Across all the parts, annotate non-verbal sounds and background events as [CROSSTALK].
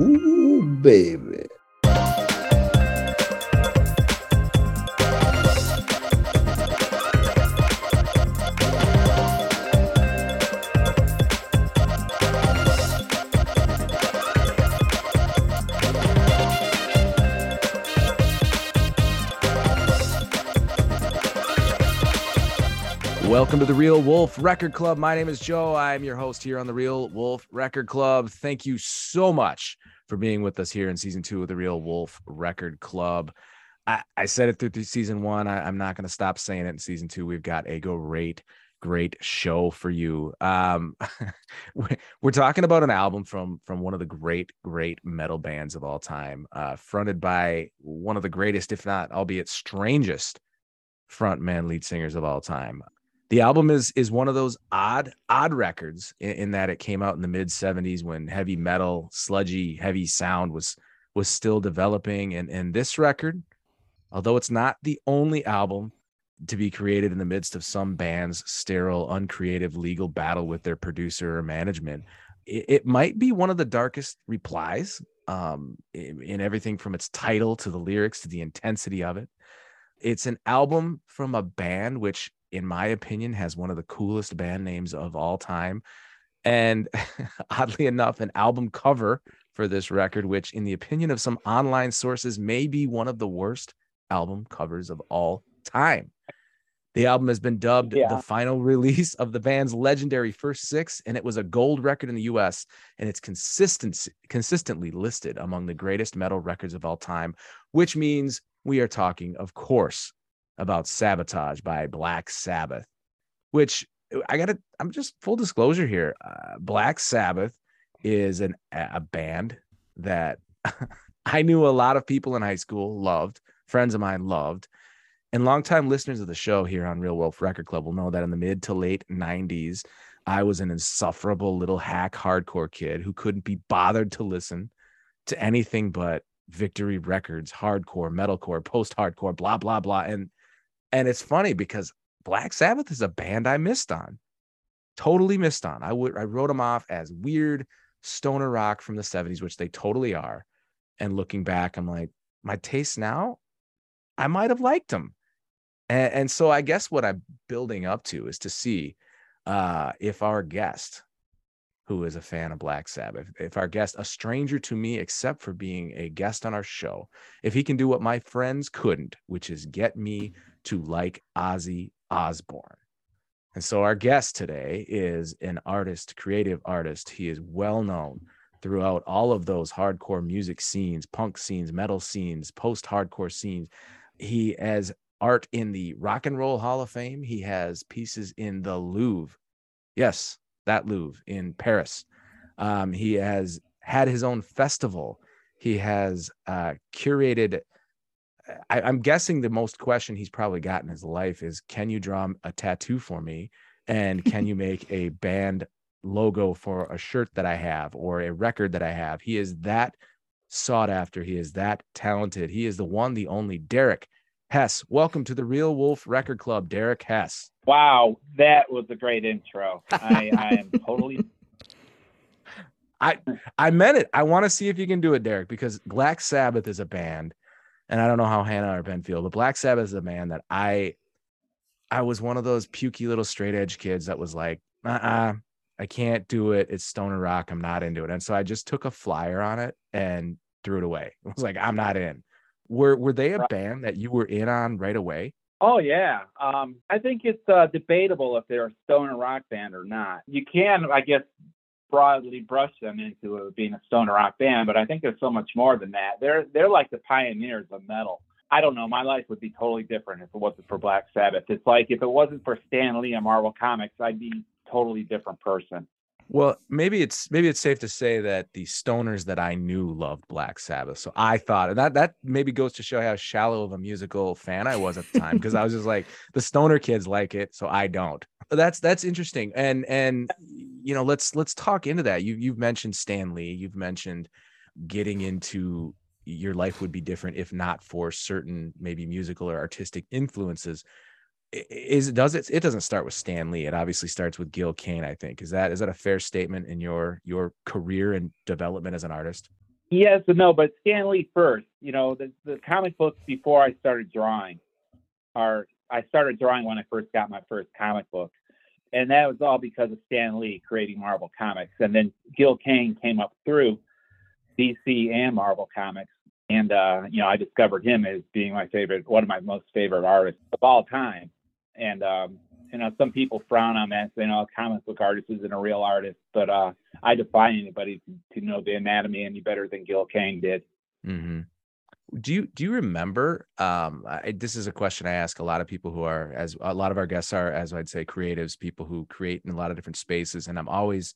Ooh, baby. Welcome to the Real Wolf Record Club. My name is Joe. I'm your host here on the Real Wolf Record Club. Thank you so much for being with us here in season two of the Real Wolf Record Club. I, I said it through, season one. I, I'm not going to stop saying it in season two. We've got a great, great show for you. Um, [LAUGHS] we're talking about an album from from one of the great, great metal bands of all time, uh, fronted by one of the greatest, if not albeit strangest, frontman lead singers of all time the album is is one of those odd odd records in, in, that it came out in the mid 70s when heavy metal sludgy heavy sound was was still developing. And and this record although it's not the only album to be created in the midst of some band's sterile uncreative legal battle with their producer or management it, it might be one of the darkest replies um, in, in everything from its title to the lyrics to the intensity of it. It's an album from a band which in my opinion, has one of the coolest band names of all time. And [LAUGHS] oddly enough, an album cover for this record, which, in the opinion of some online sources, may be one of the worst album covers of all time. The album has been dubbed yeah. the final release of the band's legendary first six, and it was a gold record in the US, and it's consistent, consistently listed among the greatest metal records of all time, which means we are talking, of course, about Sabotage by Black Sabbath, which I got to, I'm just full disclosure here. Uh, Black Sabbath is an, a band that [LAUGHS] I knew a lot of people in high school loved, friends of mine loved. And longtime listeners of the show here on Real Wolf Record Club will know that in the mid to late 90s, I was an insufferable little hack hardcore kid who couldn't be bothered to listen to anything but Victory Records, hardcore, metalcore, post hardcore, blah, blah, blah. And and it's funny because Black Sabbath is a band I missed on. Totally missed on. I would I wrote them off as weird stoner rock from the 70s, which they totally are. And looking back, I'm like, my taste now, I might have liked them. And, and so I guess what I'm building up to is to see uh, if our guest, who is a fan of Black Sabbath, if our guest, a stranger to me, except for being a guest on our show, if he can do what my friends couldn't, which is get me to like Ozzy Osbourne. And so our guest today is an artist, creative artist. He is well known throughout all of those hardcore music scenes, punk scenes, metal scenes, post hardcore scenes. He has art in the Rock and Roll Hall of Fame. He has pieces in the Louvre. Yes, that Louvre in Paris. Um, he has had his own festival. He has uh, curated I, am guessing the most question he's probably got in his life is can you draw a tattoo for me? And can you make [LAUGHS] a band logo for a shirt that I have or a record that I have? He is that sought after. He is that talented. He is the one, the only Derek Hess. Welcome to the Real Wolf Record Club, Derek Hess. Wow, that was a great intro. I, I am [LAUGHS] totally I I meant it. I want to see if you can do it, Derek, because Black Sabbath is a band and I don't know how Hannah or Ben feel, but Black Sabbath is a man that I I was one of those pukey little straight edge kids that was like, uh-uh, I can't do it. It's stoner rock. I'm not into it. And so I just took a flyer on it and threw it away. [LAUGHS] I was like, I'm not in. Were were they a band that you were in on right away? Oh yeah. Um, I think it's uh, debatable if they're a stoner rock band or not. You can, I guess, broadly brush them into being a stoner rock band, but I think there's so much more than that. They're they're like the pioneers of metal. I don't know. My life would be totally different if it wasn't for Black Sabbath. It's like if it wasn't for Stan Lee and Marvel Comics, I'd be a totally different person. Well, maybe it's maybe it's safe to say that the stoners that I knew loved Black Sabbath. So I thought, and that that maybe goes to show how shallow of a musical fan I was at the time because I was just like [LAUGHS] the stoner kids like it, so I don't. That's that's interesting. And and you know, let's let's talk into that. You you've mentioned Stan Lee, you've mentioned getting into your life would be different if not for certain maybe musical or artistic influences is does it it doesn't start with Stan Lee. It obviously starts with Gil Kane, I think. Is that is that a fair statement in your your career and development as an artist? Yes and no, but Stan Lee first. You know, the, the comic books before I started drawing are I started drawing when I first got my first comic book. And that was all because of Stan Lee creating Marvel Comics. And then Gil Kane came up through DC and Marvel Comics. And uh, you know, I discovered him as being my favorite, one of my most favorite artists of all time. And um, you know, some people frown on that, saying, "Oh, comic book artist isn't a real artist." But uh, I defy anybody to, to, know the anatomy any better than Gil Kane did. Mm-hmm. Do you do you remember? Um, I, this is a question I ask a lot of people who are, as a lot of our guests are, as I'd say, creatives, people who create in a lot of different spaces, and I'm always,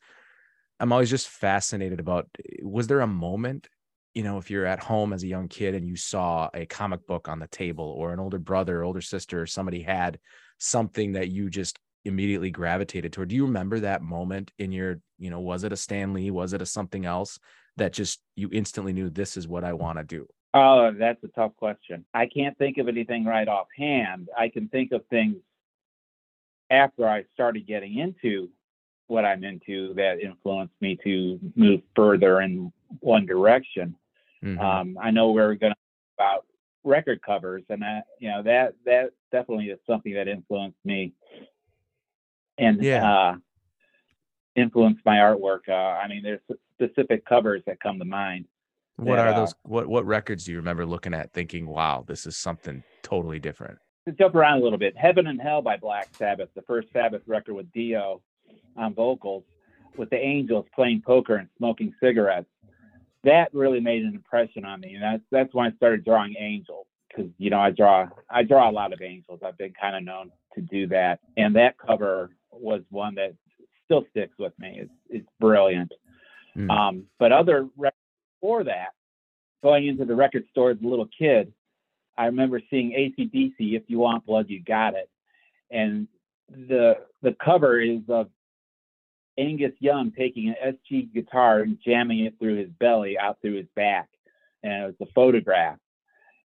I'm always just fascinated about. Was there a moment you know, if you're at home as a young kid and you saw a comic book on the table or an older brother, older sister, or somebody had something that you just immediately gravitated toward. Do you remember that moment in your, you know, was it a Stan Lee? Was it a something else that just you instantly knew this is what I want to do? Oh, that's a tough question. I can't think of anything right offhand. I can think of things after I started getting into what I'm into that influenced me to move further in one direction. Mm-hmm. Um, I know we're going to talk about record covers, and that you know that that definitely is something that influenced me, and yeah. uh, influenced my artwork. Uh, I mean, there's specific covers that come to mind. What that, are uh, those? Uh, what what records do you remember looking at, thinking, "Wow, this is something totally different"? To jump around a little bit, "Heaven and Hell" by Black Sabbath, the first Sabbath record with Dio on vocals, with the Angels playing poker and smoking cigarettes that really made an impression on me, and that's that's when I started drawing angels because you know I draw I draw a lot of angels. I've been kind of known to do that, and that cover was one that still sticks with me. It's it's brilliant. Mm. Um, but other records before that, going into the record store as a little kid, I remember seeing ACDC. If you want blood, you got it, and the the cover is of Angus Young taking an SG guitar and jamming it through his belly out through his back, and it was a photograph.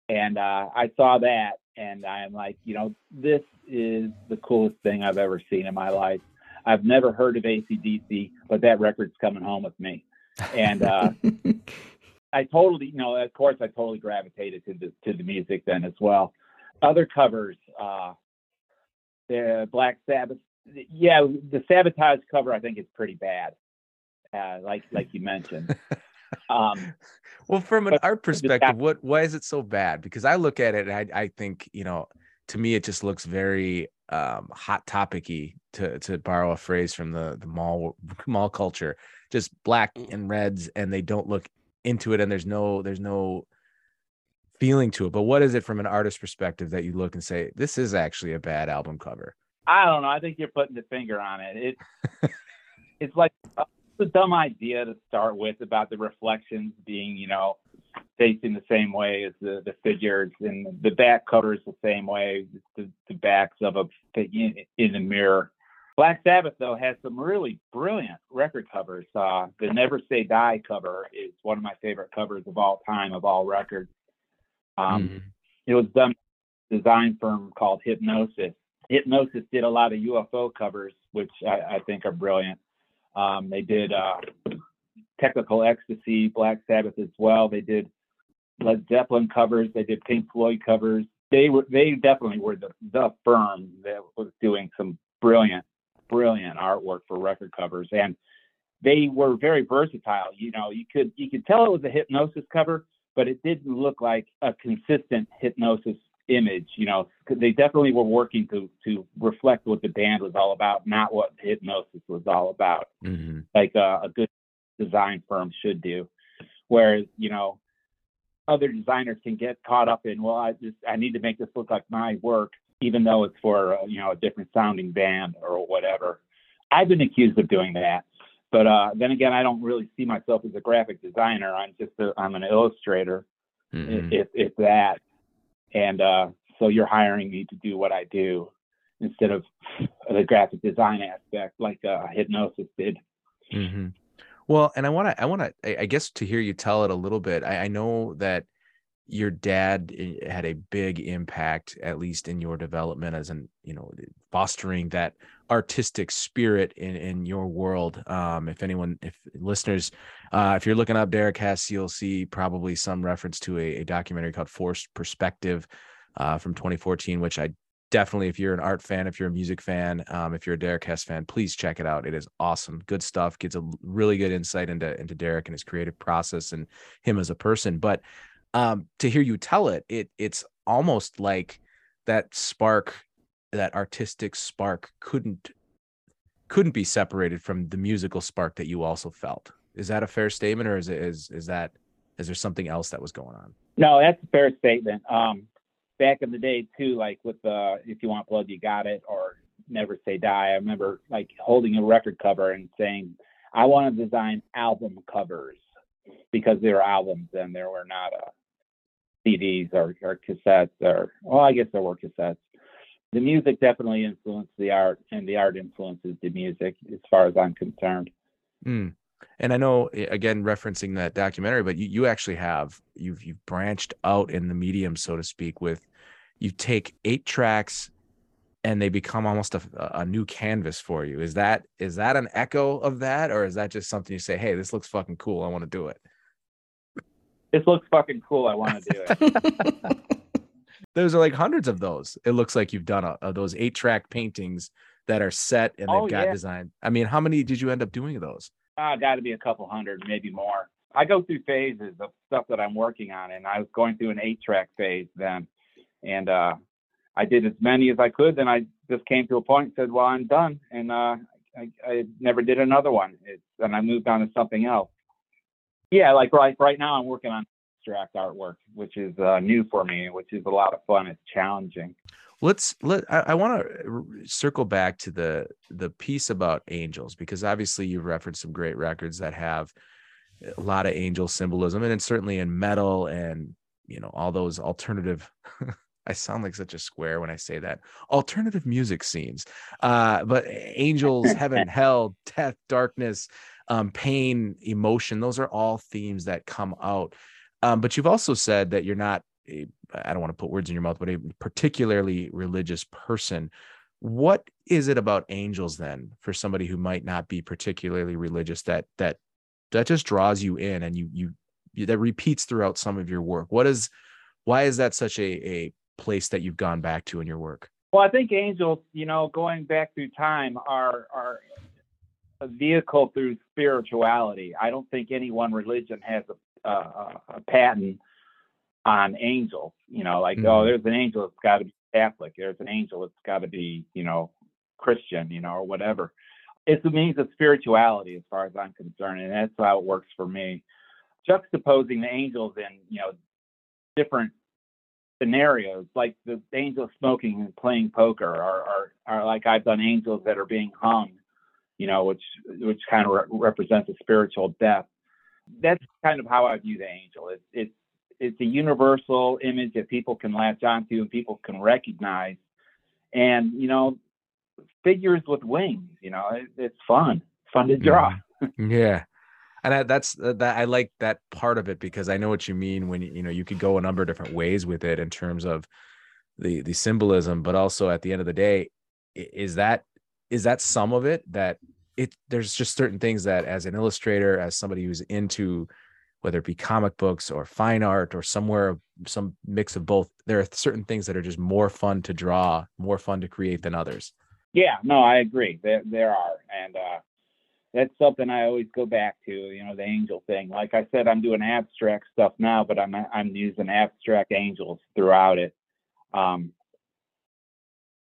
And uh, I saw that, and I'm like, you know, this is the coolest thing I've ever seen in my life. I've never heard of ACDC, but that record's coming home with me. And uh, [LAUGHS] I totally, you know, of course, I totally gravitated to the to the music then as well. Other covers, uh, the Black Sabbath yeah, the sabotage cover I think is pretty bad. Uh, like like you mentioned. [LAUGHS] Um, [LAUGHS] well, from an art perspective, what why is it so bad? Because I look at it and I I think you know to me it just looks very um, hot topicy to to borrow a phrase from the the mall [LAUGHS] mall culture. Just black mm. and reds, and they don't look into it, and there's no there's no feeling to it. But what is it from an artist perspective that you look and say this is actually a bad album cover? I don't know. I think you're putting the finger on it. It [LAUGHS] it's like uh, a dumb idea to start with about the reflections being, you know, facing the same way as the, the figures, and the back covers the same way, the, the backs of a in, in the mirror. Black Sabbath though has some really brilliant record covers. Uh, the Never Say Die cover is one of my favorite covers of all time of all records. Um, mm-hmm. It was done by design firm called Hipgnosis. Hipgnosis did a lot of UFO covers, which I, I think are brilliant. Um, they did uh, Technical Ecstasy, Black Sabbath as well. They did Led Zeppelin covers. They did Pink Floyd covers. They were they definitely were the the firm that was doing some brilliant, brilliant artwork for record covers, and they were very versatile. You know, you could you could tell it was a Hipgnosis cover, but it didn't look like a consistent Hipgnosis image. You know, they definitely were working to to reflect what the band was all about, not what Hipgnosis was all about, mm-hmm. like uh, a good design firm should do. Whereas, you know, other designers can get caught up in, well, I just I need to make this look like my work, even though it's for uh, you know a different sounding band or whatever. I've been accused of doing that. But uh, then again, I don't really see myself as a graphic designer. I'm just a, I'm an illustrator, mm-hmm. if, if that and uh, so you're hiring me to do what I do instead of the graphic design aspect like uh, Hipgnosis did. Mm-hmm. Well, and I want to, I want to, I guess to hear you tell it a little bit. I, I know that your dad eh, had a big impact, at least in your development as an, you know, fostering that artistic spirit in in your world. Um, if anyone, if listeners, uh, if you're looking up Derek Hess, you'll see probably some reference to a, a documentary called Forced Perspective uh, from 2014, which I definitely, if you're an art fan, if you're a music fan, um, if you're a Derek Hess fan, please check it out. It is awesome, good stuff. Gets a really good insight into into Derek and his creative process and him as a person. But um, to hear you tell it, it it's almost like that spark that artistic spark couldn't couldn't be separated from the musical spark that you also felt. Is that a fair statement, or is it is is that is there something else that was going on? No, that's a fair statement. Um, back in the day too, like with the "If You Want Blood, You Got It" or "Never Say Die," I remember like holding a record cover and saying, "I want to design album covers because they were albums and there were not uh, CDs or, or cassettes or well, I guess there were cassettes." The music definitely influenced the art and the art influences the music as far as i'm concerned. Mm. and i know again referencing that documentary but you, you actually have you've you've branched out in the medium so to speak with you take eight tracks and they become almost a, a new canvas for you. Is that is that an echo of that or is that just something you say hey this looks fucking cool i want to do it this looks fucking cool i want to do it [LAUGHS] those are like hundreds of those. It looks like you've done a, a those eight track paintings that are set and they've oh, got yeah. design. I mean, how many did you end up doing of those? Uh, got to be a couple hundred, maybe more. I go through phases of stuff that I'm working on, and I was going through an eight track phase then, and uh, I did as many as I could. Then I just came to a point and said, "Well, I'm done," and uh, I, I, never did another one. It's, and I moved on to something else. Yeah, like right right now, I'm working on abstract artwork, which is uh, new for me, which is a lot of fun. It's challenging. Let's let I, I want to circle back to the the piece about angels because obviously you've referenced some great records that have a lot of angel symbolism, and it's certainly in metal and you know all those alternative. [LAUGHS] I sound like such a square when I say that. Alternative music scenes, uh, but angels, [LAUGHS] heaven, hell, death, darkness, um, pain, emotion. Those are all themes that come out um, but you've also said that you're not, I don't want to put words in your mouth, but a particularly religious person. What is it about angels then for somebody who might not be particularly religious that that that just draws you in and you you that repeats throughout some of your work? What is why is that such a a place that you've gone back to in your work? Well, I think angels, you know, going back through time are are a vehicle through spirituality. I don't think any one religion has a uh, a patent on angels. You know, like oh, mm-hmm. oh, there's an angel. It's got to be Catholic. There's an angel. It's got to be you know Christian. You know, or whatever. It's a means of spirituality, as far as I'm concerned, and that's how it works for me. Juxtaposing the angels in you know different scenarios, like the angel smoking and playing poker, or, or, or like I've done angels that are being hung, you know, which which kind of re- represents a spiritual death that's kind of how I view the angel. It's it's it's a universal image that people can latch onto and people can recognize. And you know, figures with wings. You know, it, it's fun, fun to draw. Yeah. And that's uh, that I like that part of it because I know what you mean when you know you could go a number of different ways with it in terms of the the symbolism, but also at the end of the day, is that is that some of it that it there's just certain things that as an illustrator as somebody who's into whether it be comic books or fine art or somewhere some mix of both there are certain things that are just more fun to draw more fun to create than others. Yeah no i agree. There, there are. And uh, that's something i always go back to you know the angel thing. Like i said i'm doing abstract stuff now but i'm i'm using abstract angels throughout it. Um,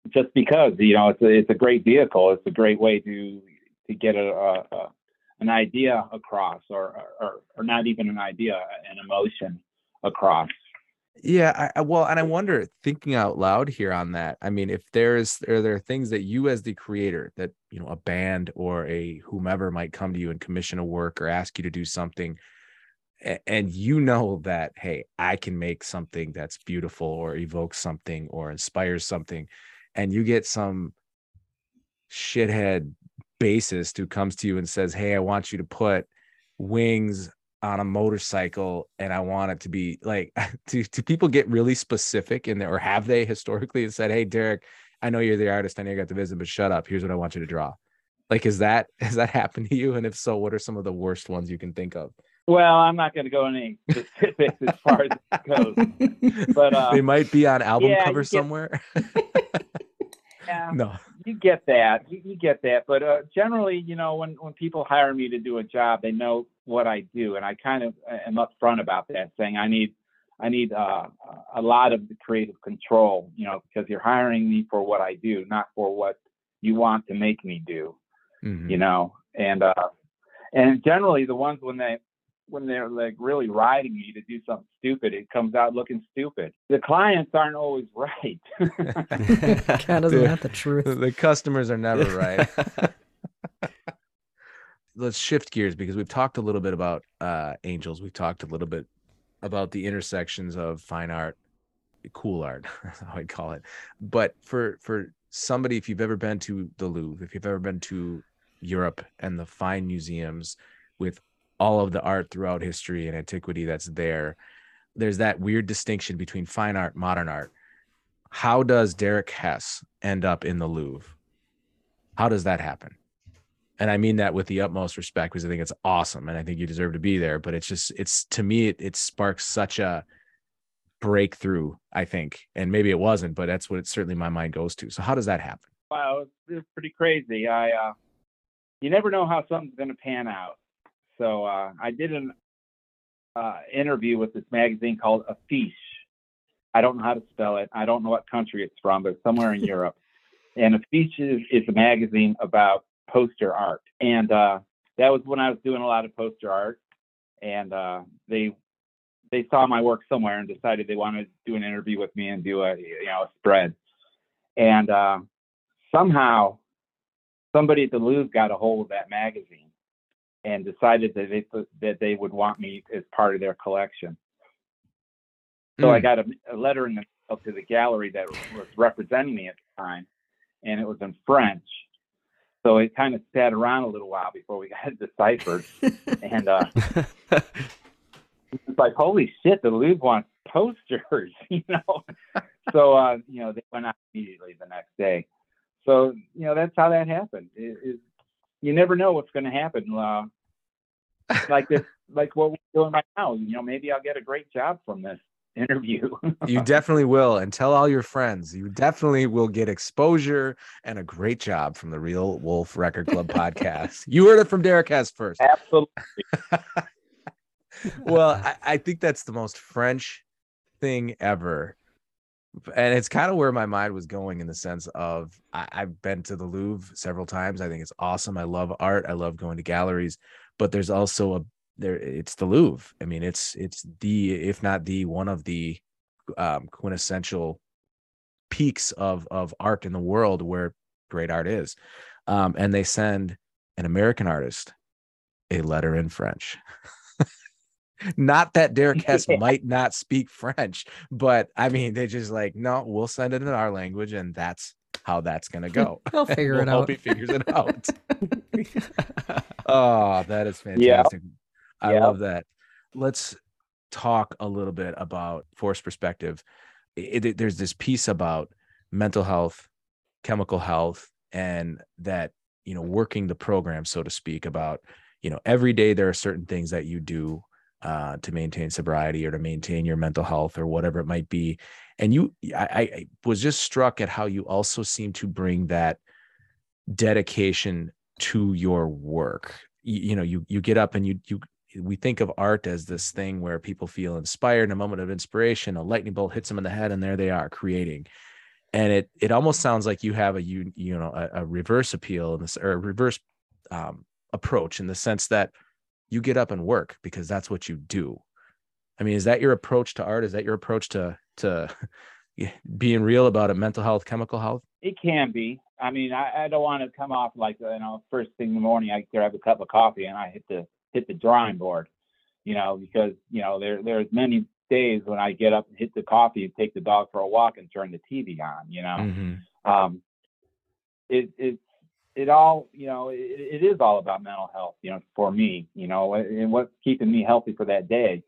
just because you know it's a, it's a great vehicle. It's a great way to to get a, a, a an idea across, or, or or not even an idea, an emotion across. Yeah, I, well, and I wonder, thinking out loud here on that. I mean, if there's are there things that you, as the creator, that you know, a band or a whomever might come to you and commission a work or ask you to do something, and you know that hey, I can make something that's beautiful or evoke something or inspires something, and you get some shithead bassist who comes to you and says, Hey, I want you to put wings on a motorcycle and I want it to be like [LAUGHS] do, do people get really specific in there or have they historically said, Hey Derek, I know you're the artist. I know you got the vision, but shut up. Here's what I want you to draw. Like, is that [LAUGHS] has that happened to you? And if so, what are some of the worst ones you can think of? Well, I'm not going to go any specifics as far as it goes, but uh, [LAUGHS] they might be on album yeah, get- somewhere. Yeah, no. you get that. You, you get that. But uh, generally, you know, when when people hire me to do a job, they know what I do, and I kind of am upfront about that, saying I need I need uh, a lot of the creative control, you know, because you're hiring me for what I do, not for what you want to make me do, Mhm. you know. And uh, and generally, the ones when they when they're like really riding me to do something stupid, it comes out looking stupid. The clients aren't always [LAUGHS] right. [LAUGHS] God, isn't the truth? the customers are never [LAUGHS] right. Let's shift gears because we've talked a little bit about uh, angels. We've talked a little bit about the intersections of fine art, cool art, how I'd call it. But for for somebody, if you've ever been to the Louvre, if you've ever been to Europe and the fine museums with all of the art throughout history and antiquity that's there, there's that weird distinction between fine art, modern art. How does Derek Hess end up in the Louvre? How does that happen? And I mean that with the utmost respect because I think it's awesome and I think you deserve to be there. But it's just, it's to me, it, it sparks such a breakthrough, I think. And maybe it wasn't, but that's what it certainly my mind goes to. So, how does that happen? wow, it's, it's pretty crazy. I uh, you never know how something's going to pan out. So uh, I did an uh, interview with this magazine called Affiche. I don't know how to spell it. I don't know what country it's from, but somewhere in [LAUGHS] Europe. And Affiche is, is a magazine about poster art. And uh, that was when I was doing a lot of poster art. And uh, they they saw my work somewhere and decided they wanted to do an interview with me and do a you know a spread. And uh, somehow somebody at the Louvre got a hold of that magazine and decided that they that they would want me as part of their collection. So I Mm. got a, a letter in the mail to the gallery that was representing me at the time, and it was in French. So it kind of sat around a little while before we [LAUGHS] got it deciphered, and uh, it's like, holy shit, the Louvre wants posters, [LAUGHS] you know. so uh, you know, they went out immediately the next day. So you know, that's how that happened. It, it, you never know what's going to happen. Uh, [LAUGHS] like this, like what we're doing right now. You know, maybe I'll get a great job from this interview. You [LAUGHS] definitely will. And tell all your friends. You definitely will get exposure and a great job from the Real Wolf Record Club [LAUGHS] podcast. You heard it from Derek Hess first. Absolutely. well, I, I think that's the most French thing ever. And it's kind of where my mind was going in the sense of I, I've been to the Louvre several times. I think it's awesome. I love art. I love going to galleries, but there's also a there it's the Louvre. I mean, it's it's the if not the one of the um, quintessential peaks of of art in the world where great art is. Um, and they send an American artist a letter in French. [LAUGHS] not that Derek [LAUGHS] Hess Yeah. might not speak French, but I mean, they just like, no, we'll send it in our language, and that's how that's gonna go. [LAUGHS] He'll [LAUGHS] figure We'll it hope out. he figures it out. oh, that is fantastic. I love that. Let's talk a little bit about force perspective. It- it- there's this piece about mental health, chemical health, and that you know working the program, so to speak. About you know every day there are certain things that you do uh, to maintain sobriety or to maintain your mental health or whatever it might be. And you, I, I was just struck at how you also seem to bring that dedication to your work. You, you know, you you get up and you you we think of art as this thing where people feel inspired in a moment of inspiration, a lightning bolt hits them in the head, and there they are creating. And it it almost sounds like you have a you you know a, a reverse appeal in this or a reverse um, approach in the sense that you get up and work because that's what you do. I mean, is that your approach to art? Is that your approach to to [LAUGHS] being real about it, mental health, chemical health? It can be. I mean, I, I don't want to come off like you know, first thing in the morning I grab a cup of coffee and I hit the hit the drawing board, you know, because you know there there's many days when I get up and hit the coffee and take the dog for a walk and turn the TV on, you know. Mhm. Um, it it it all you know it, it is all about mental health, you know, for me, you know, and what's keeping me healthy for that day.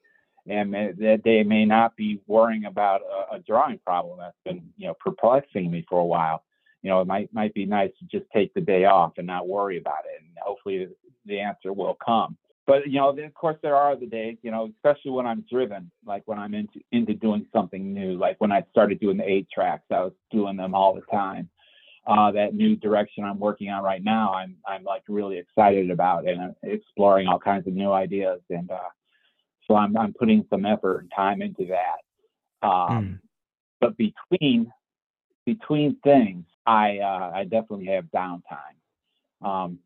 And that day may not be worrying about a, a drawing problem that's been, you know, perplexing me for a while you know, it might might be nice to just take the day off and not worry about it, and hopefully the answer will come. But you know, of course, there are other days, you know, especially when I'm driven, like when I'm into into doing something new, like when I started doing the eight tracks, I was doing them all the time. Uh, that new direction I'm working on right now, I'm I'm like really excited about and I'm exploring all kinds of new ideas, and uh, so I'm I'm putting some effort and time into that. Um, mm. But between between things, I uh, I definitely have downtime. Um,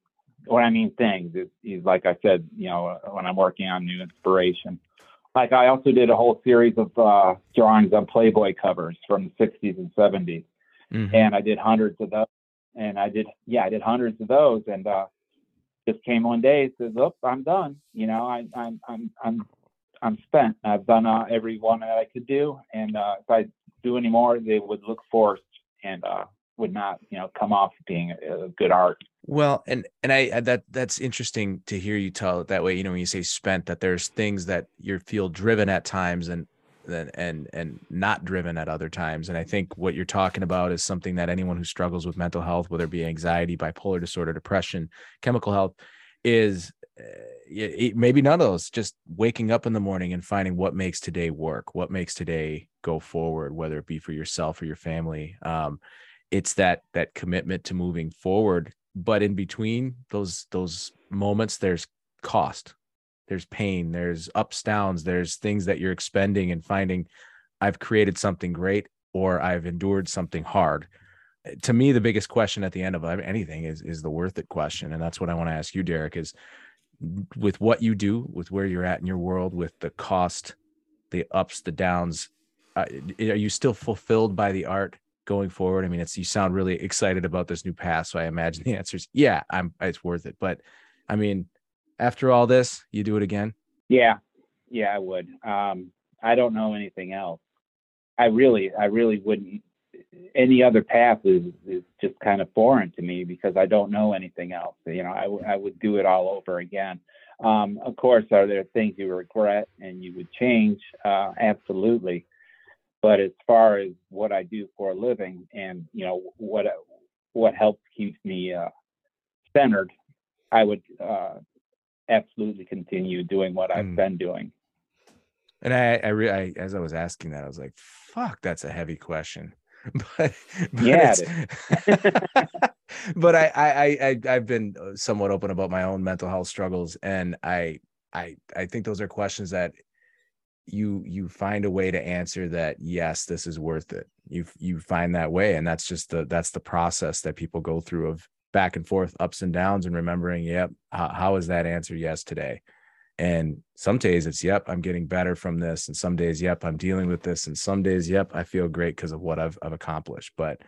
what I mean things is, is like I said, you know, uh, when I'm working on new inspiration. Like I also did a whole series of uh, drawings on Playboy covers from the 60s and 70s, mm-hmm. and I did hundreds of those. And I did, yeah, I did hundreds of those, and uh, just came one day and says, "Oh, I'm done." You know, I, I'm I'm I'm I'm spent. I've done uh, every one that I could do, and uh, if I do any more, they would look forced and uh, would not, you know, come off being a, a good art. Well, and and I that that's interesting to hear you tell it that way. You know, when you say spent, that there's things that you feel driven at times and and and and not driven at other times. And I think what you're talking about is something that anyone who struggles with mental health, whether it be anxiety, bipolar disorder, depression, chemical health, is uh, maybe none of those. Just waking up in the morning and finding what makes today work, what makes today go forward, whether it be for yourself or your family. Um, it's that that commitment to moving forward but in between those those moments there's cost there's pain there's ups downs there's things that you're expending and finding i've created something great or i've endured something hard to me the biggest question at the end of anything is is the worth it question and that's what i want to ask you derek is with what you do with where you're at in your world with the cost the ups the downs uh, are you still fulfilled by the art going forward? I mean, it's you sound really excited about this new path, so I imagine the [LAUGHS] answer is yeah, I'm it's worth it. But I mean, after all this, you do it again? Yeah, yeah, I would. Um, I don't know anything else. I really, I really wouldn't. Any other path is is just kind of foreign to me because I don't know anything else. You know, I, w- I would do it all over again. Um, of course, are there things you regret and you would change? Uh, absolutely. But as far as what I do for a living and you know what what helps keeps me uh, centered, I would uh, absolutely continue doing what I've mm. been doing. And I, I, re- I, as I was asking that, I was like, "Fuck, that's a heavy question." [LAUGHS] but, but yeah, [LAUGHS] but I, I, I, I've been somewhat open about my own mental health struggles, and I, I, I think those are questions that you you find a way to answer that yes this is worth it you you find that way and that's just the that's the process that people go through of back and forth ups and downs and remembering yep how, how is that answer yes today and some days it's yep i'm getting better from this and some days yep i'm dealing with this and some days yep i feel great because of what I've, I've accomplished but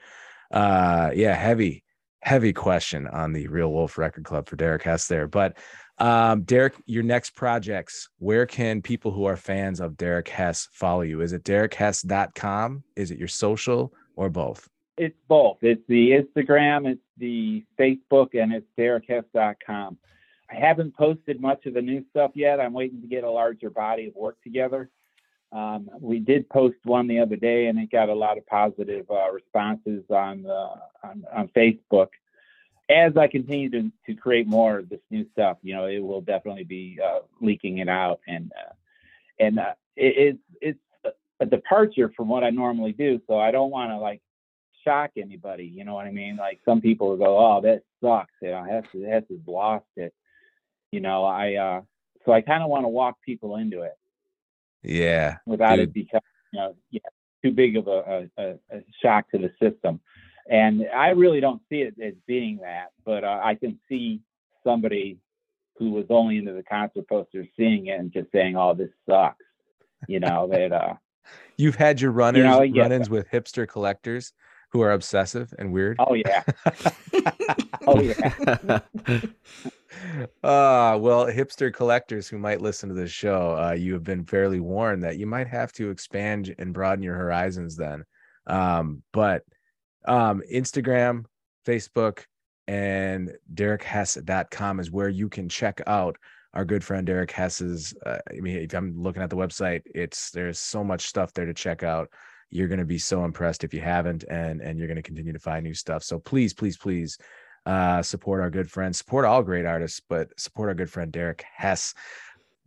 uh yeah heavy heavy question on the real wolf record club for derek hess there but um, Derek, your next projects, where can people who are fans of Derek Hess follow you? Is it derekhess.com? Is it your social or both? It's both. It's the Instagram, it's the Facebook, and it's derekhess.com. I haven't posted much of the new stuff yet. I'm waiting to get a larger body of work together. Um, we did post one the other day, and it got a lot of positive uh, responses on, on on Facebook as I continue to, to create more of this new stuff, you know, it will definitely be uh, leaking it out, and uh, and uh, it, it's it's a departure from what I normally do. So I don't want to like shock anybody. You know what I mean? Like some people will go, "Oh, that sucks," you know, Hess, Hess has lost it. You know, I uh, so I kind of want to walk people into it. Yeah. Without dude. it becoming, you know, yeah, too big of a, a, a shock to the system. And I really don't see it as being that, but uh, I can see somebody who was only into the concert poster seeing it and just saying, "Oh, this sucks," you know that. Uh, [LAUGHS] You've had your runners, you know, run-ins with hipster collectors who are obsessive and weird. Oh yeah. [LAUGHS] oh yeah. uh well hipster collectors who might listen to this show uh you have been fairly warned that you might have to expand and broaden your horizons then um but um, Instagram, Facebook, and derekhess.com is where you can check out our good friend Derek Hess's. Uh, I mean, if I'm looking at the website, it's there's so much stuff there to check out. You're going to be so impressed if you haven't and and you're going to continue to find new stuff. So please please please uh support our good friends support all great artists but support our good friend derek hess.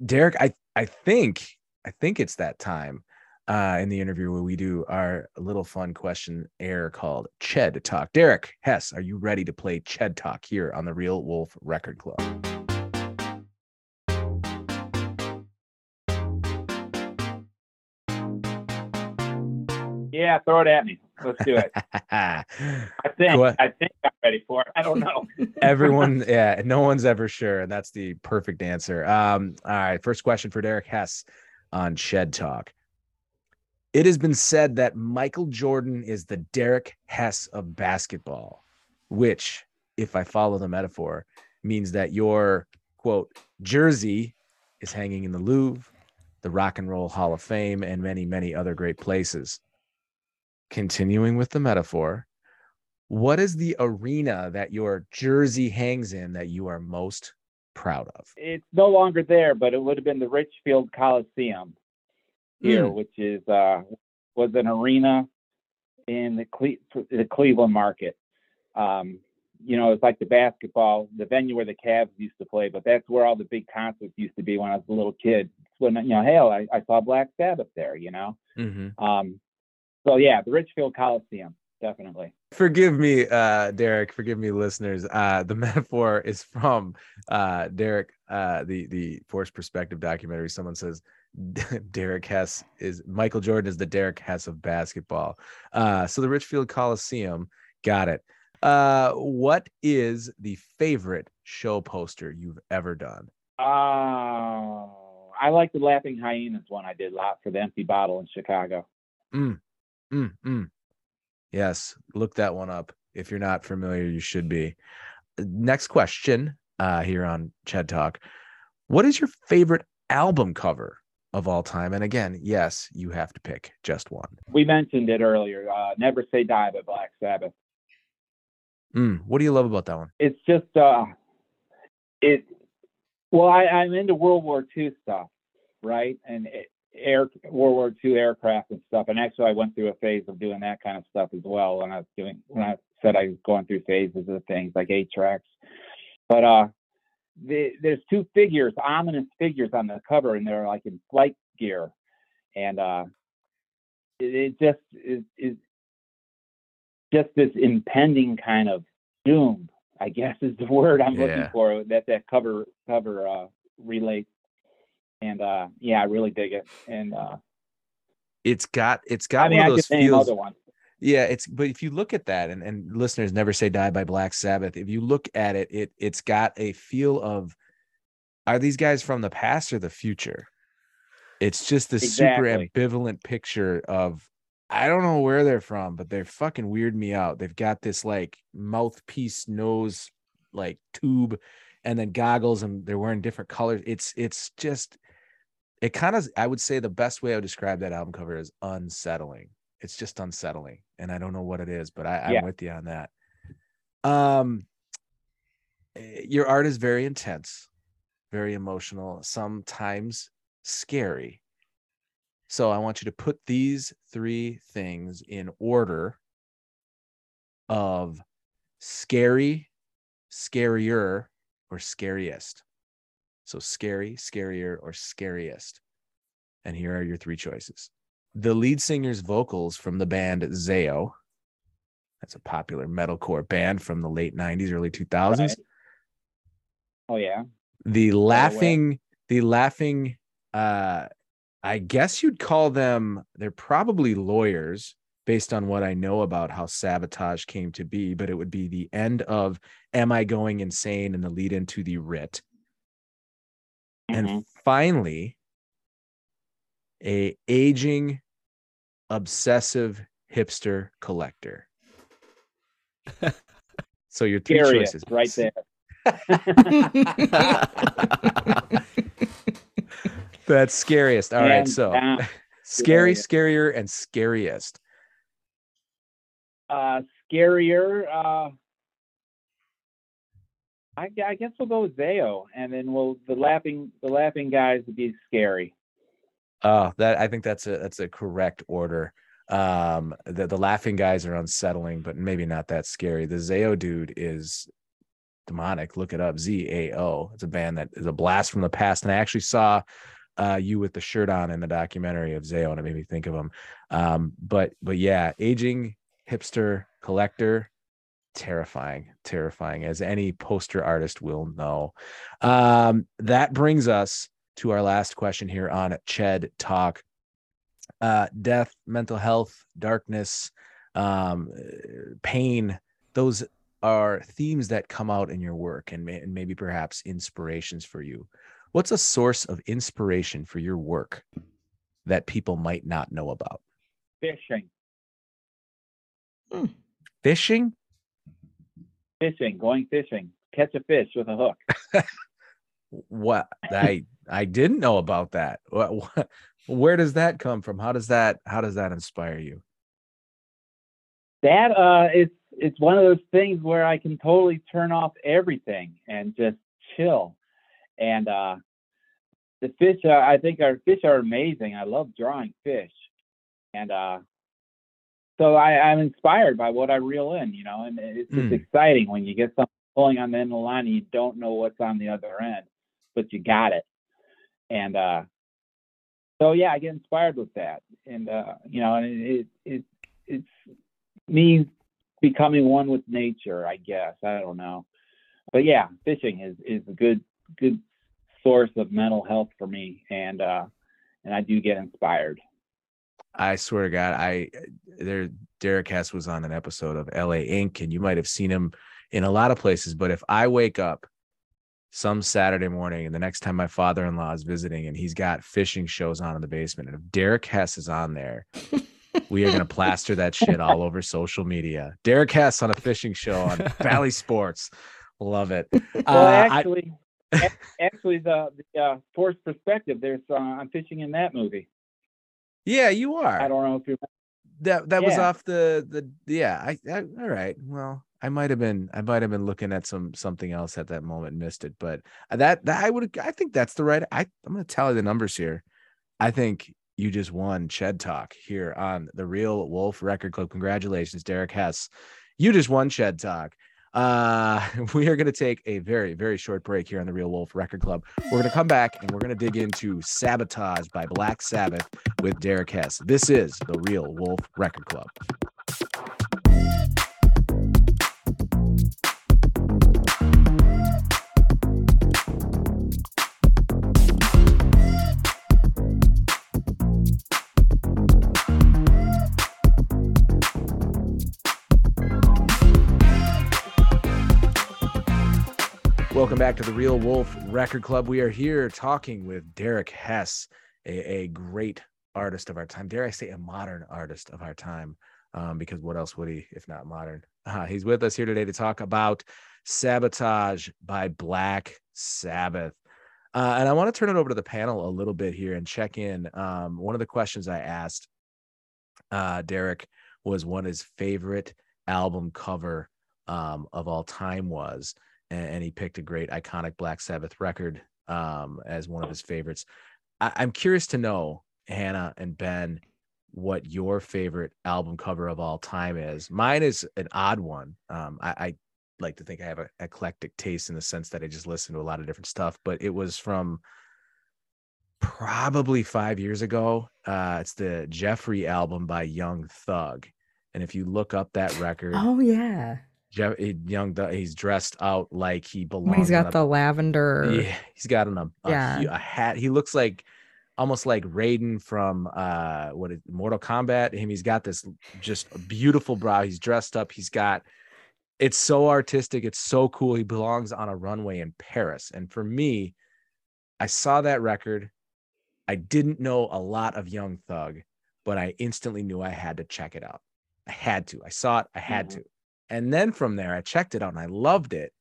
Derek i i think i think it's that time uh in the interview where we do our little fun question air called ched talk. Derek hess are you ready to play ched talk here on the real wolf record club Yeah, throw it at me. Let's do it. [LAUGHS] I think What? I think I'm ready for it. I don't know. [LAUGHS] everyone yeah no one's ever sure and that's the perfect answer um all right first question for derek hess on shed talk it has been said that michael jordan is the derek hess of basketball which if i follow the metaphor means that your quote jersey is hanging in the louvre the rock and roll hall of fame and many many other great places continuing with the metaphor what is the arena that your jersey hangs in that you are most proud of? It's no longer there, but it would have been the Richfield Coliseum here, Hmm. which is uh was an arena in the Cle- the Cleveland market. Um, you know, it's like the basketball, the venue where the Cavs used to play, but that's where all the big concerts used to be when I was a little kid. When you know, hell, I, I saw Black Sabbath there. You know, Mm-hmm. um, so yeah, the Richfield Coliseum, definitely. Forgive me, uh, Derek. Forgive me, listeners. Uh, the [LAUGHS] metaphor is from uh, Derek, uh, the the Forced Perspective documentary. Someone says [LAUGHS] Derek Hess is Michael Jordan is the Derek Hess of basketball. Uh, so the Richfield Coliseum, got it. Uh, what is the favorite show poster you've ever done? Oh, I like the Laughing Hyenas one I did a lot for the Empty Bottle in Chicago. Mm, mm. Yes, look that one up. If you're not familiar, you should be. Next question uh, here on Ched Talk. What is your favorite album cover of all time? And again, yes, you have to pick just one. We mentioned it earlier. Uh, Never Say Die by Black Sabbath. Mm, what do you love about that one? It's just uh, it. Well, I, I'm into World War II stuff, right? And it, air World War II aircraft and stuff. And actually, I went through a phase of doing that kind of stuff as well when I was doing when I said I was going through phases of things like eight tracks. But uh, the, there's two figures, ominous figures on the cover, and they're like in flight gear, and uh, it, it just is, is just this impending kind of doom. I guess is the word I'm looking for that that cover cover uh, relates. And uh, yeah, I really dig it. And uh, It's got it's got I mean, one of those feels. Yeah, it's but if you look at that and, and listeners never say die by Black Sabbath, if you look at it, it it's got a feel of are these guys from the past or the future? It's just this super ambivalent picture of I don't know where they're from, but they're fucking weird me out. They've got this like mouthpiece nose like tube and then goggles and they're wearing different colors. It's it's just it kind of I would say the best way I would describe that album cover is unsettling. It's just unsettling. And I don't know what it is, but I, I'm Yeah. with you on that. Um eh, your art is very intense, very emotional, sometimes scary. So I want you to put these three things in order of scary, scarier, or scariest. So scary, scarier, or scariest. And here are your three choices. The lead singer's vocals from the band Zao. That's a popular metalcore band from the late 90s, early 2000s Right. Oh yeah. the laughing the laughing uh i guess you'd call them they're probably lawyers based on what i know about how sabotage came to be but it would be the end of am i going insane and the lead into the writ and Mhm. finally a aging obsessive hipster collector [LAUGHS] so your three Scariest, choices right there. [LAUGHS] That's scariest. All right, Hands so down. [LAUGHS] scary, scarier, and scariest. uh, scarier. Uh, I, I guess we'll go with Zao, and then we'll the laughing the laughing guys would be scary. Oh, that I think that's a that's a correct order. Um, the the laughing guys are unsettling, but maybe not that scary. The Zao dude is demonic. Look it up. Z A O. It's a band that is a blast from the past. And I actually saw uh, you with the shirt on in the documentary of Zao, and it made me think of him. Um, but but yeah, aging hipster collector, terrifying, terrifying, as any poster artist will know. Um, that brings us to our last question here on Ched Talk. Uh, death, mental health, darkness, um, pain, those are themes that come out in your work and, may, and maybe perhaps inspirations for you. What's a source of inspiration for your work that people might not know about? Fishing. Hmm. Fishing? Fishing, going fishing. Catch a fish with a hook. [LAUGHS] what I I didn't know about that. What, what, where does that come from? How does that how does that inspire you? That uh it's it's one of those things where I can totally turn off everything and just chill. And uh the fish uh, I think our fish are amazing. I love drawing fish. And uh so I, I'm inspired by what I reel in, you know, and it's just mm. exciting when you get something pulling on the end of the line and you don't know what's on the other end, but you got it. And uh, so yeah, I get inspired with that, and uh, you know, and it, it it's me becoming one with nature, I guess. I don't know, but yeah, fishing is is a good good source of mental health for me, and uh, and I do get inspired. I swear to God, I there Derek Hess was on an episode of LA Ink, and you might have seen him in a lot of places. But if I wake up some Saturday morning and the next time my father-in-law is visiting and he's got fishing shows on in the basement, and if Derek Hess is on there, we are gonna plaster that shit all over social media. Derek Hess on a fishing show on Bally [LAUGHS] Sports. Love it. Well, uh, actually, I, actually, the, the uh, Force Perspective. There's uh, I'm fishing in that movie. Yeah, you are. I don't know if you that that yeah. was off the the yeah. I, I all right. Well, I might have been I might have been looking at some something else at that moment, missed it. But that that I would I think that's the right. I I'm gonna tally the numbers here. I think you just won Ched Talk here on the Real Wolf Record Club. Congratulations, Derek Hess. You just won Ched Talk. Uh, [LAUGHS] we are going to take a very, very short break here on the Real Wolf Record Club. We're going to come back and we're going to dig into Sabotage by Black Sabbath with Derek Hess. This is the Real Wolf Record Club. Welcome back to the Real Wolf Record Club. We are here talking with Derek Hess, a, a great artist of our time. Dare I say, a modern artist of our time? Um, because what else would he, if not modern? Uh, he's with us here today to talk about Sabotage by Black Sabbath. Uh, and I want to turn it over to the panel a little bit here and check in. Um, one of the questions I asked uh, Derek was what his favorite album cover um, of all time was and, and he picked a great iconic Black Sabbath record um, as one of his favorites. I, I'm curious to know, Hannah and Ben, what your favorite album cover of all time is. Mine is an odd one. Um, I, I like to think I have an eclectic taste in the sense that I just listen to a lot of different stuff, but it was from probably five years ago. Uh, it's the Jeffery album by Young Thug. And if you look up that record, oh yeah, Jeff, young, he's dressed out like he belongs. He's got a, the lavender. Yeah, he's got an, a, yeah. a, a hat. He looks like almost like Raiden from uh what is Mortal Kombat. Him, he's got this just beautiful brow. He's dressed up. He's got it's so artistic. It's so cool. He belongs on a runway in Paris. And for me, I saw that record. I didn't know a lot of Young Thug, but I instantly knew I had to check it out. I had to. I saw it. I had mm-hmm. to. And then from there, I checked it out and I loved it.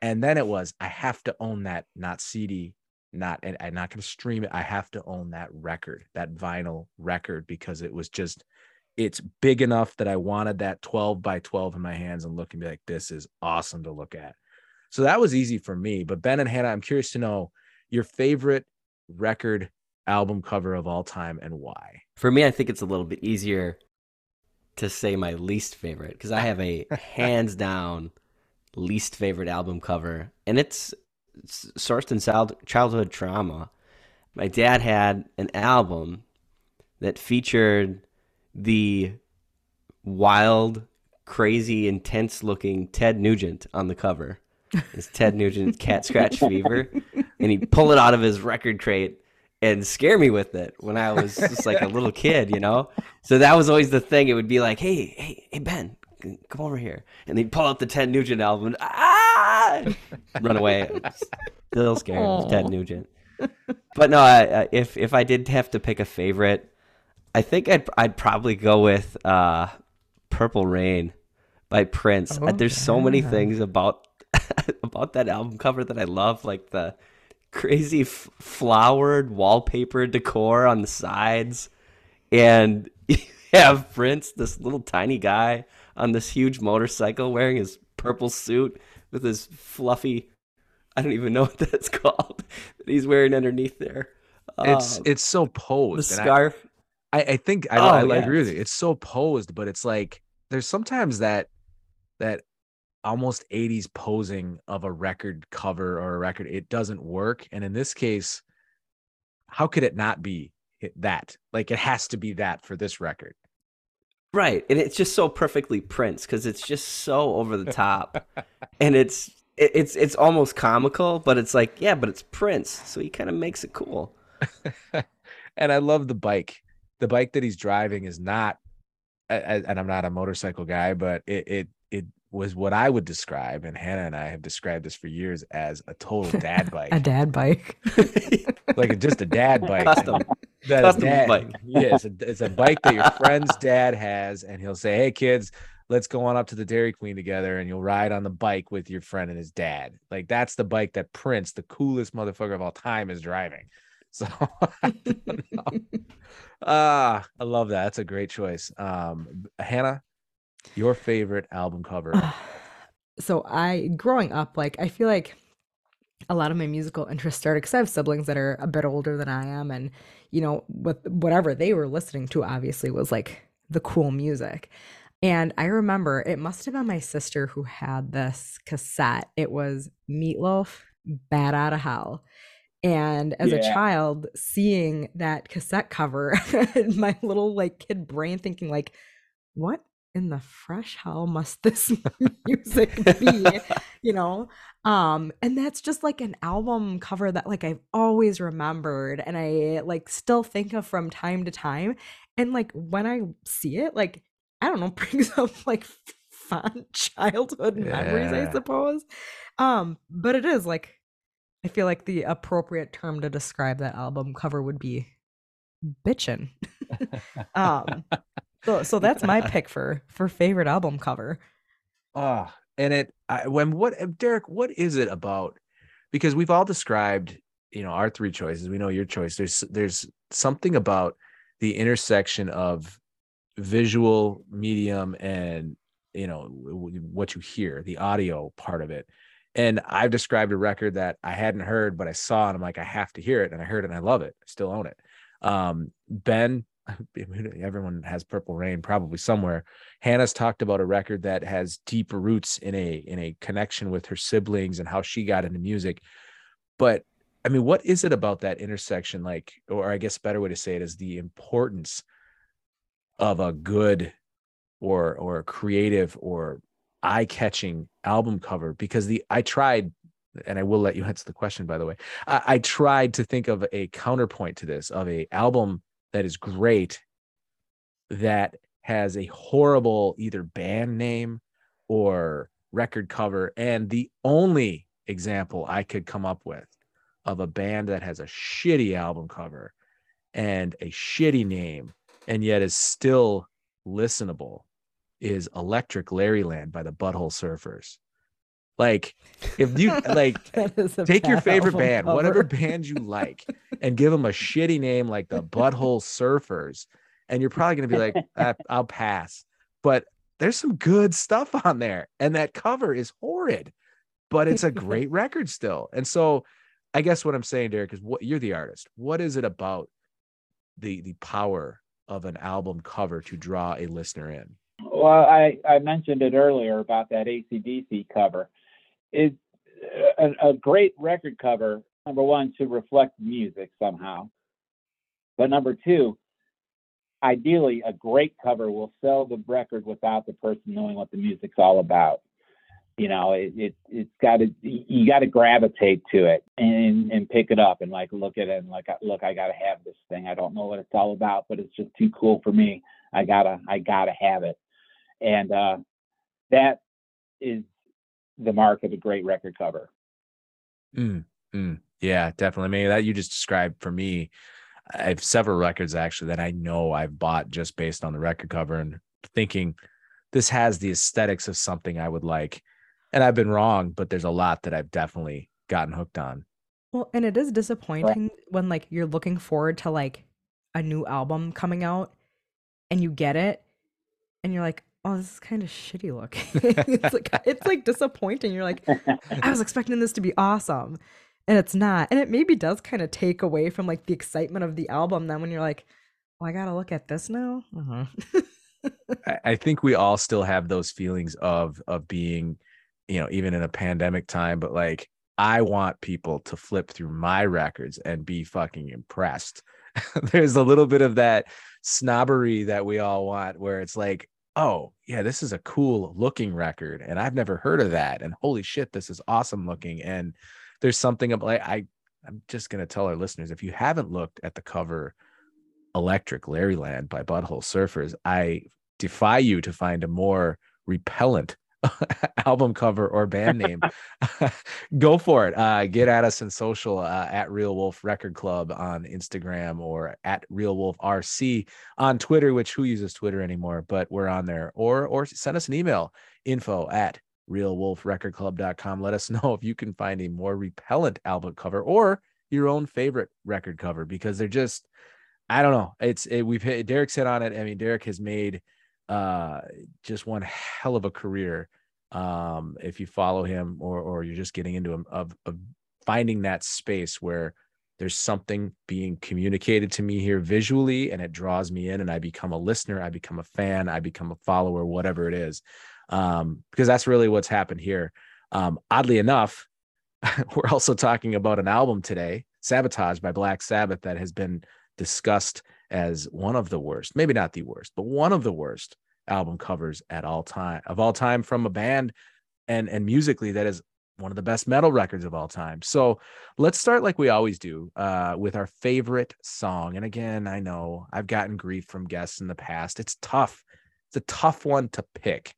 And then it was, I have to own that, not CD, not, and I'm not going to stream it. I have to own that record, that vinyl record, because it was just, it's big enough that I wanted that 12 by 12 in my hands and look and be like, this is awesome to look at. So that was easy for me. But Ben and Hannah, I'm curious to know your favorite record album cover of all time and why. For me, I think it's a little bit easier to say my least favorite because I have a [LAUGHS] hands down least favorite album cover, and it's, it's sourced in child, childhood trauma. My dad had an album that featured the wild, crazy, intense looking Ted Nugent on the cover. It's Ted Nugent's Cat Scratch [LAUGHS] Fever. And he'd pull it out of his record crate and scare me with it when I was just like a little kid, you know? So that was always the thing. It would be like, hey, hey, hey, Ben, come over here. And they'd pull out the Ted Nugent album and ah! [LAUGHS] run away. a Still scared of Ted Nugent. But no, I, I, if if I did have to pick a favorite, I think I'd I'd probably go with uh, "Purple Rain" by Prince. Oh, There's so many things about [LAUGHS] about that album cover that I love, like the crazy f- flowered wallpaper decor on the sides, and [LAUGHS] you have Prince, this little tiny guy on this huge motorcycle wearing his purple suit with his fluffy. I don't even know [LAUGHS] what that's called that he's wearing underneath there. It's Uh, it's so the posed. I- scarf. I, I think I, Oh, I, I yeah. agree with you. It's so posed, but it's like there's sometimes that that almost 80s posing of a record cover or a record it doesn't work. And in this case, how could it not be that? Like it has to be that for this record. Right, and it's just so perfectly Prince because it's just so over the top, [LAUGHS] and it's it's it's almost comical, but it's like yeah, but it's Prince, so he kind of makes it cool. [LAUGHS] and I love the bike. The bike that he's driving is not, and I'm not a motorcycle guy, but it it it was what I would describe, and Hannah and I have described this for years as a total dad [LAUGHS] bike. A dad bike. [LAUGHS] like just a dad bike. Custom. That a Custom dad- bike. [LAUGHS] Yeah, it's a, it's a bike that your friend's dad has, and he'll say, "Hey kids, let's go on up to the Dairy Queen together," and you'll ride on the bike with your friend and his dad. Like that's the bike that Prince, the coolest motherfucker of all time, is driving. So, I don't ah, I love that. That's a great choice. Um, Hannah, your favorite album cover? [SIGHS] so I growing up, like I feel like a lot of my musical interests started because I have siblings that are a bit older than I am, and you know, with whatever they were listening to, obviously was like the cool music. And I remember it must have been my sister who had this cassette. It was Meatloaf, Bat Out of Hell. And as a child, seeing that cassette cover, [LAUGHS] my little like kid brain thinking like, what in the fresh hell must [LAUGHS] this music be? you know? Um, and that's just like an album cover that like I've always remembered and I like still think of from time to time. And like when I see it, like I don't know, [LAUGHS] brings up like fond childhood memories, I suppose. Um, but it is like I feel like the appropriate term to describe that album cover would be bitchin'. [LAUGHS] um so so that's my pick for for favorite album cover. Oh, and it I, when what uh, Derek, what is it about? Because we've all described, you know, our three choices. We know your choice. There's there's something about the intersection of visual medium and you know what you hear, the audio part of it. And I've described a record that I hadn't heard, but I saw, and I'm like, I have to hear it, and I heard it, and I love it. I still own it. Um, Ben, [LAUGHS] everyone has Purple Rain probably somewhere. Hannah's talked about a record that has deep roots in a in a connection with her siblings and how she got into music. But I mean, what is it about that intersection? Like, or I guess better way to say it is the importance of a good or or creative or eye-catching album cover because the I tried and I will let you [LAUGHS] answer the question by the way. I, I tried to think of a counterpoint to this of a album that is great that has a horrible either band name or record cover and the only example I could come up with of a band that has a shitty album cover and a shitty name and yet is still listenable is Electric Larryland by the Butthole Surfers. Like if you [LAUGHS] like That is a take your favorite album band, whatever band you like, and give them a shitty name like the Butthole Surfers, and you're probably gonna be like, [LAUGHS] "Ah, I'll pass. But there's some good stuff on there, and that cover is horrid, but it's a [LAUGHS] great record still. And so, I guess what I'm saying, Derek, is what you're the artist. What is it about the the power of an album cover to draw a listener in? Well, I, I mentioned it earlier about that ACDC cover. It's a, a great record cover, number one, to reflect music somehow. But number two, ideally, a great cover will sell the record without the person knowing what the music's all about. You know, it, it it's got to you got to gravitate to it and and pick it up and like look at it and like look, I got to have this thing. I don't know what it's all about, but it's just too cool for me. I gotta I gotta have it, and uh, that is the mark of a great record cover. Mm, mm, yeah, definitely. Maybe that you just described for me. I have several records actually that I know I've bought just based on the record cover and thinking this has the aesthetics of something I would like. And I've been wrong, but there's a lot that I've definitely gotten hooked on. Well, and it is disappointing when like you're looking forward to like a new album coming out and you get it and you're like, oh, this is kind of shitty looking. [LAUGHS] it's like it's like disappointing. You're like, I was expecting this to be awesome. And it's not. And it maybe does kind of take away from like the excitement of the album then when you're like, well, I gotta look at this now. Uh-huh. I, I think we all still have those feelings of of being, you know, even in a pandemic time, but like I want people to flip through my records and be fucking impressed. [LAUGHS] There's a little bit of that snobbery that we all want where it's like, oh, yeah, this is a cool looking record and I've never heard of that. And holy shit, this is awesome looking. And there's something about like I I'm just gonna tell our listeners if you haven't looked at the cover Electric Larryland by Butthole Surfers, I defy you to find a more repellent [LAUGHS] album cover or band name, [LAUGHS] go for it. Uh, get at us in social uh, at Real Wolf Record Club on Instagram or at Real Wolf RC on Twitter, which who uses Twitter anymore, but we're on there. Or or send us an email info at realwolfrecordclub.com. Let us [LAUGHS] know if you can find a more repellent album cover or your own favorite record cover because they're just I don't know. It's it, we've hit Derek's hit on it. I mean, Derek has made uh, just one hell of a career. Um, if you follow him or or you're just getting into him of, of finding that space where there's something being communicated to me here visually and it draws me in and I become a listener, I become a fan, I become a follower, whatever it is. Um, because that's really what's happened here. Um, oddly enough, [LAUGHS] we're also talking about an album today, Sabotage by Black Sabbath, that has been discussed as one of the worst, maybe not the worst, but one of the worst album covers at all time of all time from a band and and musically that is one of the best metal records of all time. So let's start like we always do uh, with our favorite song. And again, I know I've gotten grief from guests in the past. It's tough. It's a tough one to pick.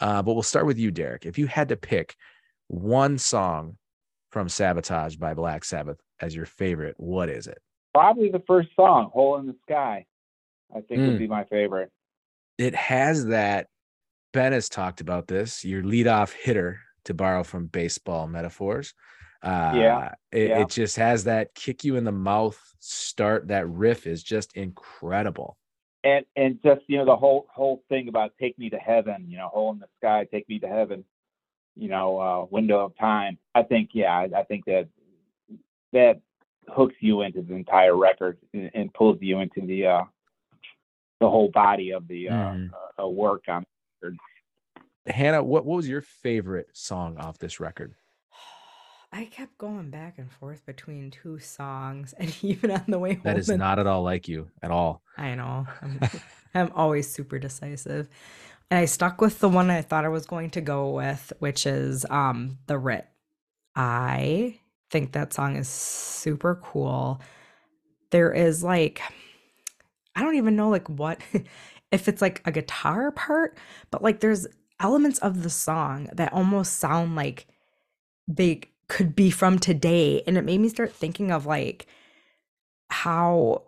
Uh, but we'll start with you, Derek. If you had to pick one song from Sabotage by Black Sabbath as your favorite, what is it? Probably the first song, Hole in the Sky. I think Mm. would be my favorite. It has that. Ben has talked about this. Your leadoff hitter, to borrow from baseball metaphors. Uh, Yeah, It, yeah. it just has that kick you in the mouth start. That riff is just incredible. and and just you know the whole whole thing about take me to heaven you know hole in the sky take me to heaven you know uh window of time i think yeah i, I think that that hooks you into the entire record and, and pulls you into the uh the whole body of the uh, Mhm. uh work on Hannah, what, what was your favorite song off this record? [SIGHS] I kept going back and forth between two songs, and [LAUGHS] even on the way home, That is and- not at all like you at all. I know. I'm, [LAUGHS] I'm always super decisive. And I stuck with the one I thought I was going to go with, which is um The Writ. I think that song is super cool. There is like I don't even know like what [LAUGHS] if it's like a guitar part, but like there's elements of the song that almost sound like they could be from today and it made me start thinking of like how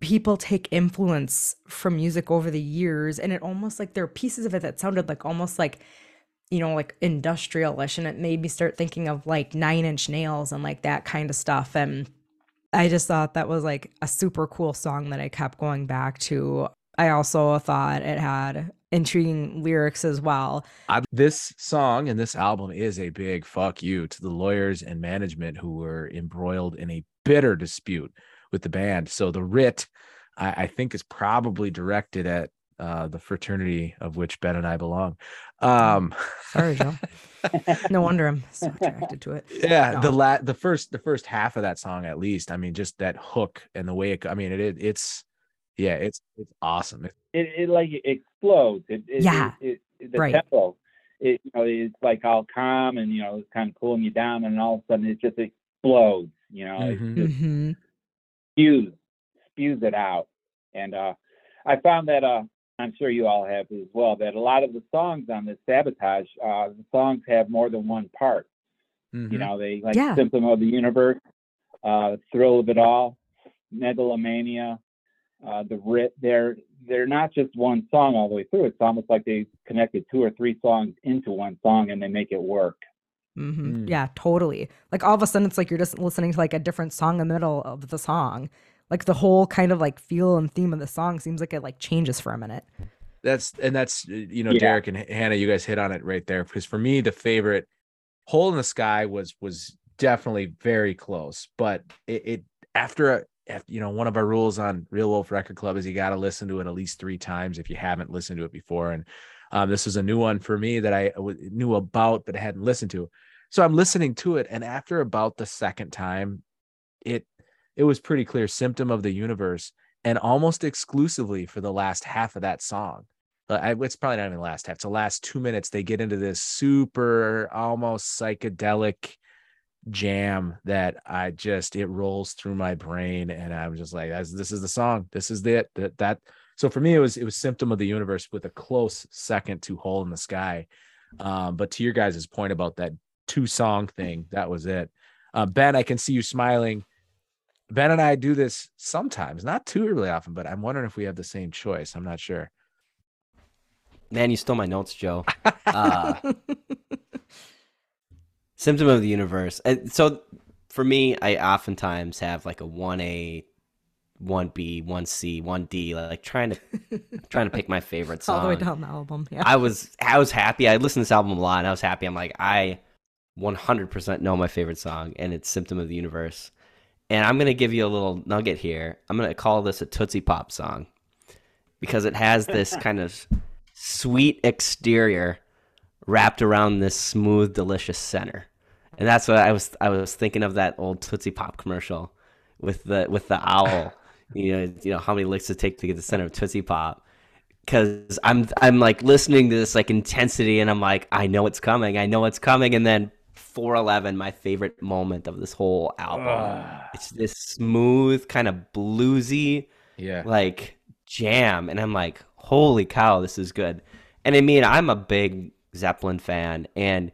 people take influence from music over the years and it almost like there are pieces of it that sounded like almost like you know like industrialish and it made me start thinking of like nine inch nails and like that kind of stuff and i just thought that was like a super cool song that i kept going back to i also thought it had intriguing lyrics as well I, this song and this album is a big fuck you to the lawyers and management who were embroiled in a bitter dispute with the band. So the writ, I, I think, is probably directed at uh, the fraternity of which Ben and I belong. Um, Sorry, Joe. [LAUGHS] no wonder I'm so attracted to it. yeah, the No. la- the first the first half of that song at least. I mean, just that hook and the way it. I mean, it, it it's yeah, it's it's awesome. It- it, it like explodes. It, it, Yeah, It, it, the right. tempo. It you know it's like all calm and you know it's kind of cooling you down, and all of a sudden it just explodes. You know, Mhm. it just hmm spews spews it out. And uh, I found that uh, I'm sure you all have as well. That a lot of the songs on this sabotage, uh, the songs have more than one part. You Mhm. know, they like Yeah. Symptom of the Universe, uh, Thrill of It All, Megalomania, uh, the Writ. They're they're not just one song all the way through. It's almost like they connected two or three songs into one song and they make it work. hmm Mm. Yeah, totally. Like all of a sudden, it's like you're just listening to like a different song in the middle of the song. Like the whole kind of like feel and theme of the song seems like it like changes for a minute. That's and that's you know Yeah. Derek and Hannah, you guys hit on it right there because for me the favorite hole in the sky was was definitely very close, but it, it after a after, you know one of our rules on Real Wolf Record Club is you got to listen to it at least three times if you haven't listened to it before, and um, this was a new one for me that I w- knew about but hadn't listened to. So I'm listening to it, and after about the second time, it it was pretty clear symptom of the universe and almost exclusively for the last half of that song. It's probably not even the last half. It's the last two minutes. They get into this super, almost psychedelic jam that I just it rolls through my brain, and I'm just like, "This is the song. This is it." That that. So for me, it was it was symptom of the universe with a close second to hole in the sky. Um, but to your guys' point about that two song thing, that was it. Uh, ben, I can see you smiling. Ben and I do this sometimes, not too really often, but I'm wondering if we have the same choice. I'm not sure. Man, you stole my notes, Joe. [LAUGHS] Uh, Symptom of the universe. And so for me, I oftentimes have like a one A, one B, one C, one D, like trying to trying to pick my favorite song. [LAUGHS] All the way down the album. Yeah. I was I was happy. I listened to this album a lot, and I was happy. I'm like, I 100% know my favorite song, and it's "Symptom of the Universe." And I'm gonna give you a little nugget here. I'm gonna call this a Tootsie Pop song because it has this [LAUGHS] kind of sweet exterior wrapped around this smooth, delicious center. And that's what I was I was thinking of that old Tootsie Pop commercial with the with the owl. [LAUGHS] you know, you know how many licks it take to get the center of Tootsie Pop because I'm I'm like listening to this like intensity, and I'm like, I know it's coming, I know it's coming, and then 411, my favorite moment of this whole album. It's this smooth, kind of bluesy, Yeah. like jam, and I'm like, holy cow, this is good. And I mean, I'm a big Zeppelin fan, and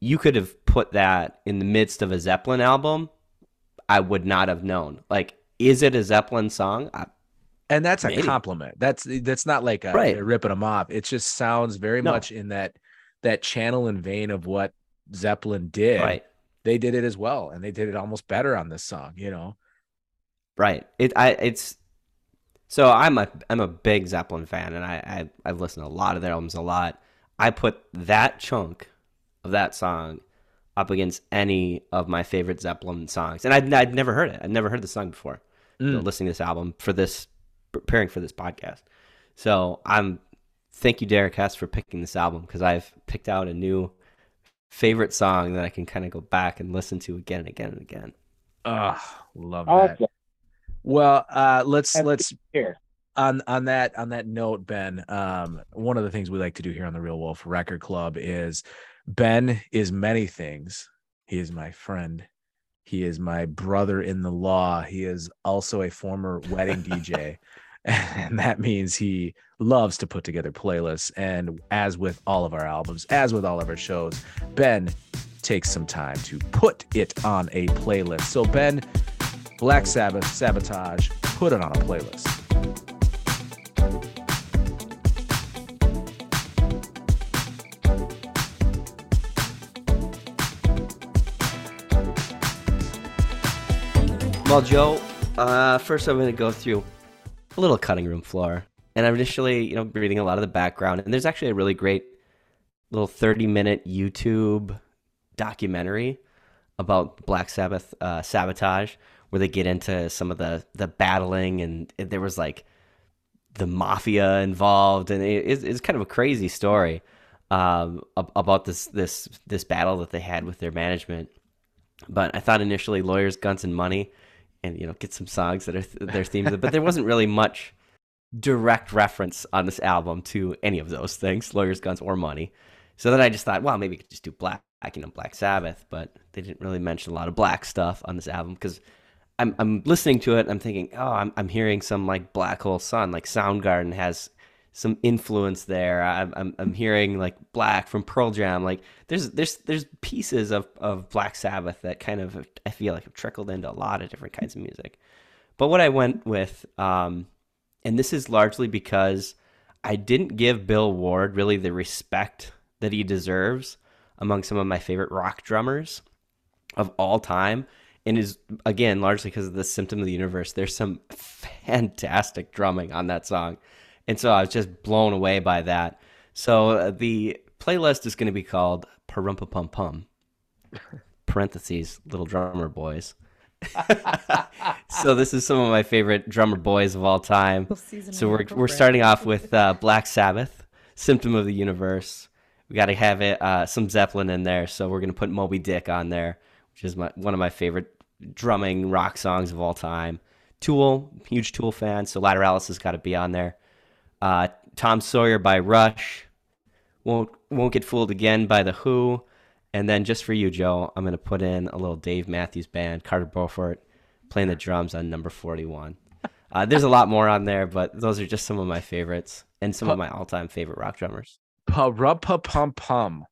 you could have put that in the midst of a Zeppelin album. I would not have known. Like, is it a Zeppelin song? I, and that's a compliment. That's that's not like a, Right. a ripping them off. It just sounds very No. much in that that channel and vein of what Zeppelin did. right. They did it as well, and they did it almost better on this song. You know. Right. It I it's so I'm a I'm a big Zeppelin fan and I, I I've listened to a lot of their albums a lot. I put that chunk of that song up against any of my favorite Zeppelin songs. And I'd, I'd never heard it. I'd never heard the song before. you know, Mm. listening to this album for this preparing for this podcast. So I'm thank you Derek Hess for picking this album because I've picked out a new favorite song that I can kind of go back and listen to again and again and again. Ah, love that. Awesome. Well, uh, let's That's let's Here. on on that on that note, Ben. Um, one of the things we like to do here on the Real Wolf Record Club is Ben is many things. He is my friend. He is my brother in the law. He is also a former wedding [LAUGHS] DJ. [LAUGHS] And that means he loves to put together playlists. And as with all of our albums, as with all of our shows, Ben takes some time to put it on a playlist. So, Ben, Black Sabbath, Sabotage, put it on a playlist. Well, Joe, uh, first I'm going to go through a little cutting room floor. And I'm initially, you know, reading a lot of the background. And there's actually a really great little 30 minute YouTube documentary about Black Sabbath uh, sabotage, where they get into some of the the battling, and, and there was like the mafia involved, and it, it's, it's kind of a crazy story um, about this this this battle that they had with their management. But I thought initially lawyers, guns, and money, and you know get some songs that are th- their themes, but there wasn't really much direct reference on this album to any of those things, lawyers, guns, or money. So then I just thought, well, maybe we could just do black, you know, Black Sabbath, but they didn't really mention a lot of black stuff on this album because I'm I'm listening to it. I'm thinking, oh, I'm I'm hearing some like Black Hole Sun, like Soundgarden has some influence there. I'm, I'm, I'm hearing like Black from Pearl Jam. Like there's there's there's pieces of, of Black Sabbath that kind of I feel like have trickled into a lot of different kinds of music. But what I went with, um, and this is largely because I didn't give Bill Ward really the respect that he deserves among some of my favorite rock drummers of all time. And is again largely because of the symptom of the universe. There's some [LAUGHS] fantastic drumming on that song and so I was just blown away by that. So uh, the playlist is going to be called Parumpa Pum Pum, parentheses, Little Drummer Boys. [LAUGHS] so this is some of my favorite drummer boys of all time. So we're we're starting off with uh, Black Sabbath, Symptom of the Universe. We got to have it uh, some Zeppelin in there. So we're gonna put Moby Dick on there, which is my one of my favorite drumming rock songs of all time. Tool, huge Tool fan, so Lateralus has got to be on there. Uh, Tom Sawyer by Rush. Won't won't get fooled again by the Who. And then just for you, Joe, I'm gonna put in a little Dave Matthews Band, Carter Beauford, playing the drums on number 41. Uh, there's a lot more on there, but those are just some of my favorites and some of my all-time favorite rock drummers. Parumpa Pum Pum,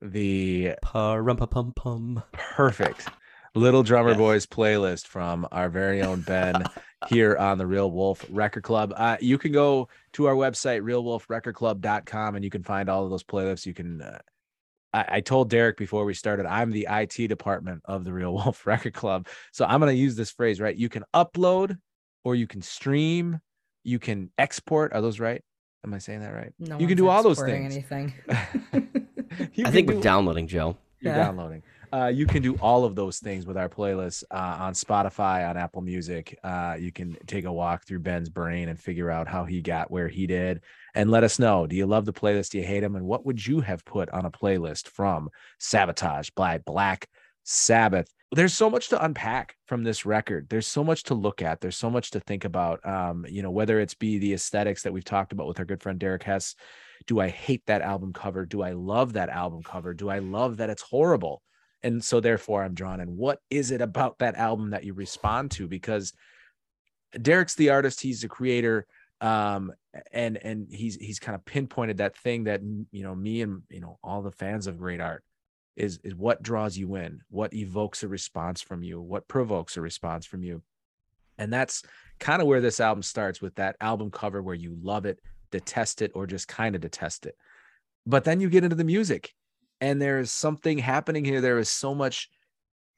the Parumpa Pum Pum, perfect Little Drummer yes. Boys playlist from our very own Ben [LAUGHS] here on the Real Wolf Record Club. Uh, you can go to our website, realwolfrecordclub.com, and you can find all of those playlists. You can, uh, I, I, told Derek before we started, I'm the IT department of the Real [LAUGHS] Wolf Record Club. So I'm going to use this phrase, right? You can upload or you can stream, you can export. Are those right? Am I saying that right? No you can do all those things. Anything. [LAUGHS] I think do, we're downloading, Joe. You're yeah. downloading uh, you can do all of those things with our playlist uh, on Spotify, on Apple Music. Uh, you can take a walk through Ben's brain and figure out how he got where he did. And let us know do you love the playlist? Do you hate them? And what would you have put on a playlist from Sabotage by Black Sabbath? There's so much to unpack from this record. There's so much to look at. There's so much to think about. Um, you know, whether it's be the aesthetics that we've talked about with our good friend Derek Hess. Do I hate that album cover? Do I love that album cover? Do I love that it's horrible? and so therefore i'm drawn in what is it about that album that you respond to because derek's the artist he's the creator um and and he's he's kind of pinpointed that thing that you know me and you know all the fans of great art is is what draws you in what evokes a response from you what provokes a response from you and that's kind of where this album starts with that album cover where you love it detest it or just kind of detest it but then you get into the music and there is something happening here. There is so much,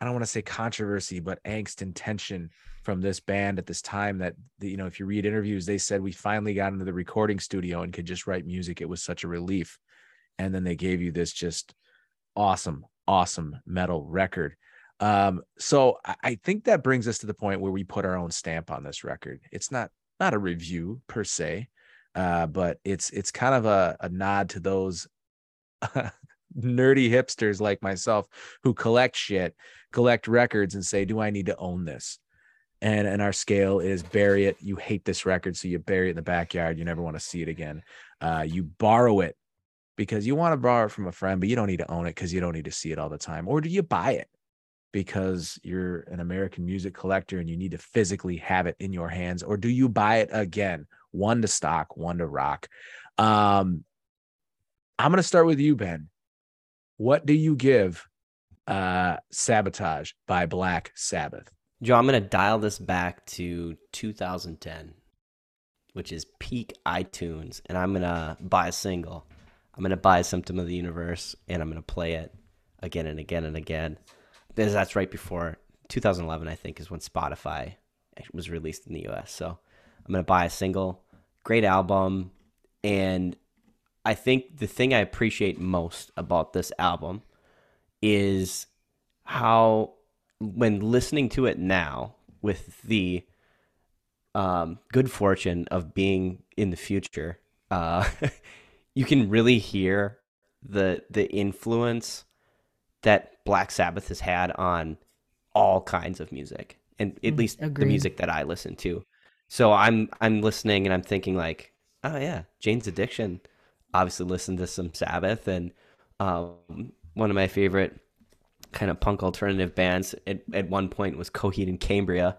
I don't want to say controversy, but angst and tension from this band at this time that you know, if you read interviews, they said we finally got into the recording studio and could just write music. It was such a relief. And then they gave you this just awesome, awesome metal record. Um, so I think that brings us to the point where we put our own stamp on this record. It's not not a review per se, uh, but it's it's kind of a, a nod to those [LAUGHS] nerdy hipsters like myself who collect shit, collect records and say, "Do I need to own this?" And and our scale is bury it. You hate this record, so you bury it in the backyard. You never want to see it again. Uh, you borrow it because you want to borrow it from a friend, but you don't need to own it because you don't need to see it all the time. Or do you buy it because you're an American music collector and you need to physically have it in your hands? Or do you buy it again, one to stock, one to rock? Um, I'm going to start with you, Ben. What do you give uh, Sabotage by Black Sabbath? Joe, I'm going to dial this back to 2010, which is peak iTunes, and I'm going to buy a single. I'm going to buy Symptom of the Universe, and I'm going to play it again and again and again. That's right before 2011, I think, is when Spotify was released in the US. So I'm going to buy a single. Great album. And I think the thing I appreciate most about this album is how, when listening to it now with the um, good fortune of being in the future, uh, [LAUGHS] you can really hear the the influence that Black Sabbath has had on all kinds of music, and at Mm, least the music that I listen to. So I'm I'm listening and I'm thinking like, oh yeah, Jane's Addiction. Obviously, listened to some Sabbath, and um, one of my favorite kind of punk alternative bands at, at one point was Coheed and Cambria,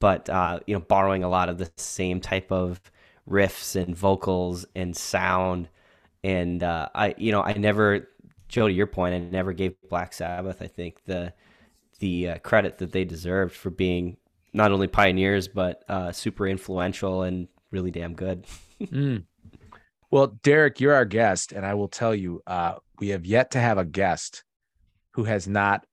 but uh, you know, borrowing a lot of the same type of riffs and vocals and sound. And uh, I, you know, I never, Joe, to your point, I never gave Black Sabbath, I think the the uh, credit that they deserved for being not only pioneers but uh, super influential and really damn good. [LAUGHS] Mm. Well, Derek, you're our guest, and I will tell you, uh, we have yet to have a guest who has not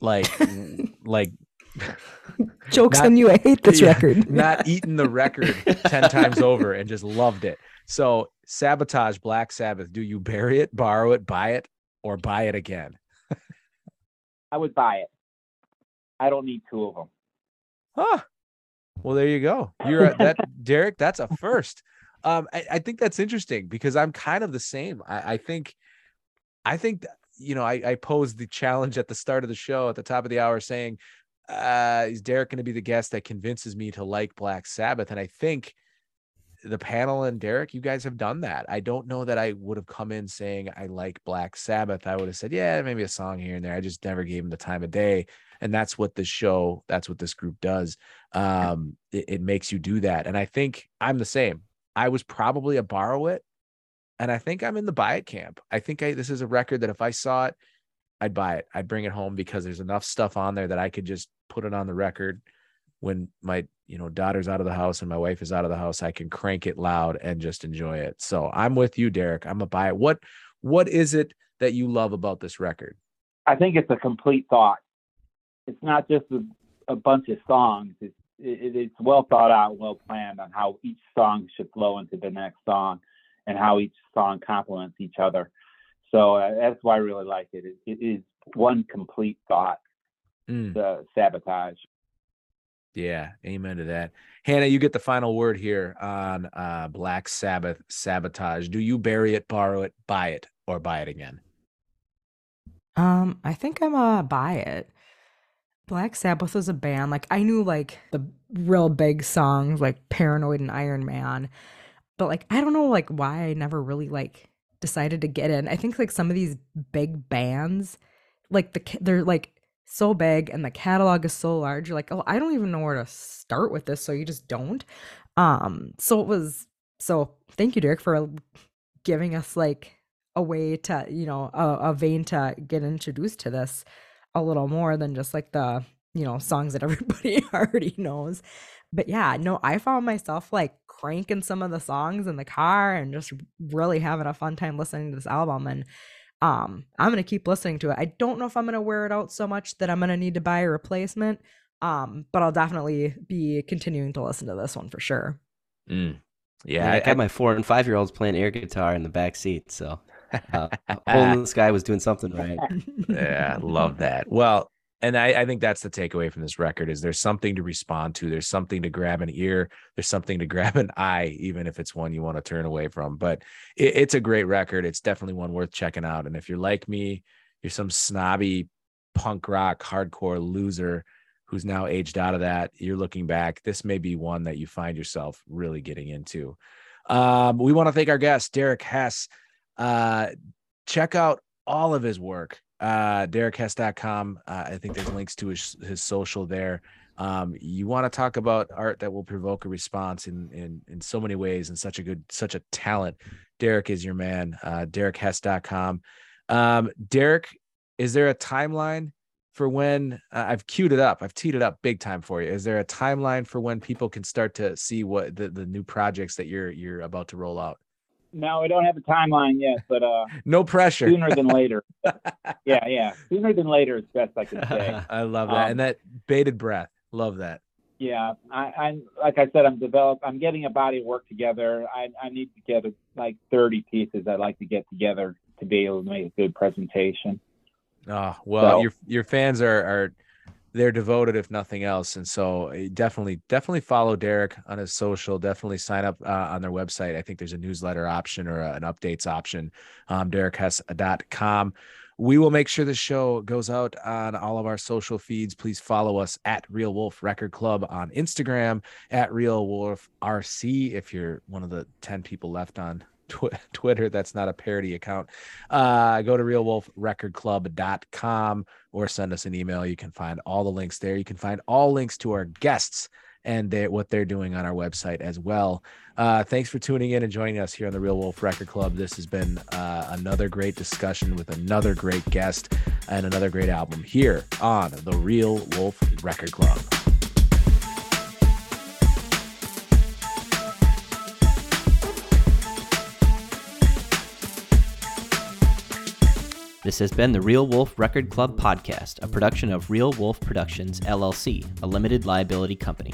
like [LAUGHS] like [LAUGHS] Jokes Not- on you. I hate this Yeah, record. not eaten the record 10 times over and just loved it. So sabotage Black Sabbath. Do you bury it, borrow it, buy it, or buy it again? I would buy it. I don't need two of them. Huh. Well, there you go. You're a, that [LAUGHS] Derek. That's a first. Um, I, I think that's interesting because I'm kind of the same. I, I think, I think you know, I, I posed the challenge at the start of the show at the top of the hour saying, uh, is Derek going to be the guest that convinces me to like Black Sabbath? And I think the panel and Derek, you guys have done that. I don't know that I would have come in saying I like Black Sabbath. I would have said, yeah, maybe a song here and there. I just never gave them the time of day. And that's what this show, that's what this group does. Um, it, it makes you do that. And I think I'm the same. I was probably a borrow it. And I think I'm in the buy it camp. I think I, this is a record that if I saw it, I'd buy it. I'd bring it home because there's enough stuff on there that I could just put it on the record when my you know daughter's out of the house and my wife is out of the house. I can crank it loud and just enjoy it. So I'm with you, Derek. I'm a buy it. What what is it that you love about this record? I think it's a complete thought. It's not just a, a bunch of songs. It's it, it's well thought out, well planned on how each song should flow into the next song, and how each song complements each other. So uh, that's why I really like it. It, it is one complete thought. Mm, The sabotage. Yeah, amen to that. Hannah, you get the final word here on uh, Black Sabbath sabotage. Do you bury it, borrow it, buy it, or buy it again? Um, I think I'm a buy it. Black Sabbath was a band. Like I knew like the real big songs like Paranoid and Iron Man. But like I don't know like why I never really like decided to get in. I think like some of these big bands like the they're like so big and the catalog is so large. You're like, "Oh, I don't even know where to start with this." So you just don't. Um, so it was so thank you Derek for giving us like a way to, you know, a, a vein to get introduced to this a little more than just like the, you know, songs that [LAUGHS] everybody already knows. But yeah, no, I found myself like cranking some of the songs in the car and just really having a fun time listening to this album and um I'm going to keep listening to it. I don't know if I'm going to wear it out so much that I'm going to need to buy a replacement. Um but I'll definitely be continuing to listen to this one for sure. Mm. Yeah, Yeah, I, I, got my four and five year olds playing air guitar in the back seat, so uh, Hole in the Sky was doing something right. yeah, love that. Well, and I, I think that's the takeaway from this record is there's something to respond to. There's something to grab an ear. There's something to [LAUGHS] grab an eye, even if it's one you want to turn away from. But it, it's a great record. It's definitely one worth checking out. And if you're like me, you're some snobby punk rock hardcore loser who's now aged out of that. You're looking back. This may be one that you find yourself really getting into. Um, we want to thank our guest, Derek Hess. Uh, check out all of his work uh derekhess.com uh, i think there's links to his his social there. Um you want to talk about art that will provoke a response in in in so many ways and such a good such a talent. Derek is your man. Uh derekhess.com um derek is there a timeline for when uh, i've queued it up. I've teed it up big time for you. Is there a timeline for when people can start to see what the, the new projects that you're you're about to roll out No, I don't have a timeline yet, but uh, [LAUGHS] no pressure sooner than later. [LAUGHS] yeah, yeah, sooner than later is best I can say. [LAUGHS] I love that. Um, and that bated breath. Love that. Yeah, I, I'm like I said, I'm develop. I'm getting a body of work together. I, I need to get like 30 pieces. I'd like to get together to be able to make a good presentation. Oh, well, So- your your fans are are they're devoted if nothing else and so uh, definitely definitely follow derek on his social definitely sign up uh, on their website. I think there's a newsletter option or a, an updates option um, derekhess.com we will make sure the show goes out on all of our social feeds. Please follow us at real wolf record club on instagram at real wolf rc if you're one of the 10 people left on tw- [LAUGHS] Twitter. That's not a parody account. Uh, go to realwolfrecordclub.com or send us an email. You can find all the links there. You can find all links to our guests and they, what they're doing on our website as well. Uh, thanks for tuning in and joining us here on the Real Wolf Record Club. This has been uh, another great discussion with another great guest and another great album here on the Real Wolf Record Club. This has been the Real Wolf Record Club podcast, a production of Real Wolf Productions, LLC, a limited liability company.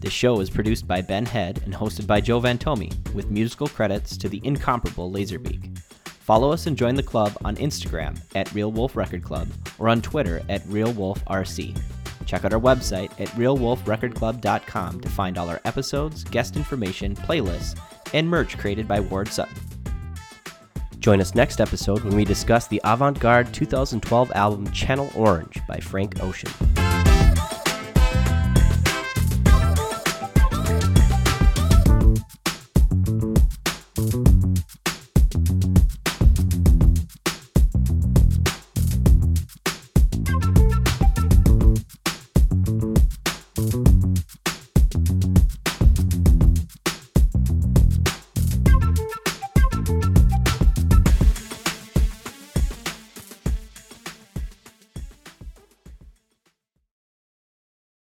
This show is produced by Ben Head and hosted by Joe Vantomi, with musical credits to the incomparable Laserbeak. Follow us and join the club on Instagram at Real Wolf Record Club or on Twitter at Real Wolf RC. Check out our website at realwolfrecordclub.com to find all our episodes, guest information, playlists, and merch created by Ward Sutton. Join us next episode when we discuss the avant garde 2012 album Channel Orange by Frank Ocean.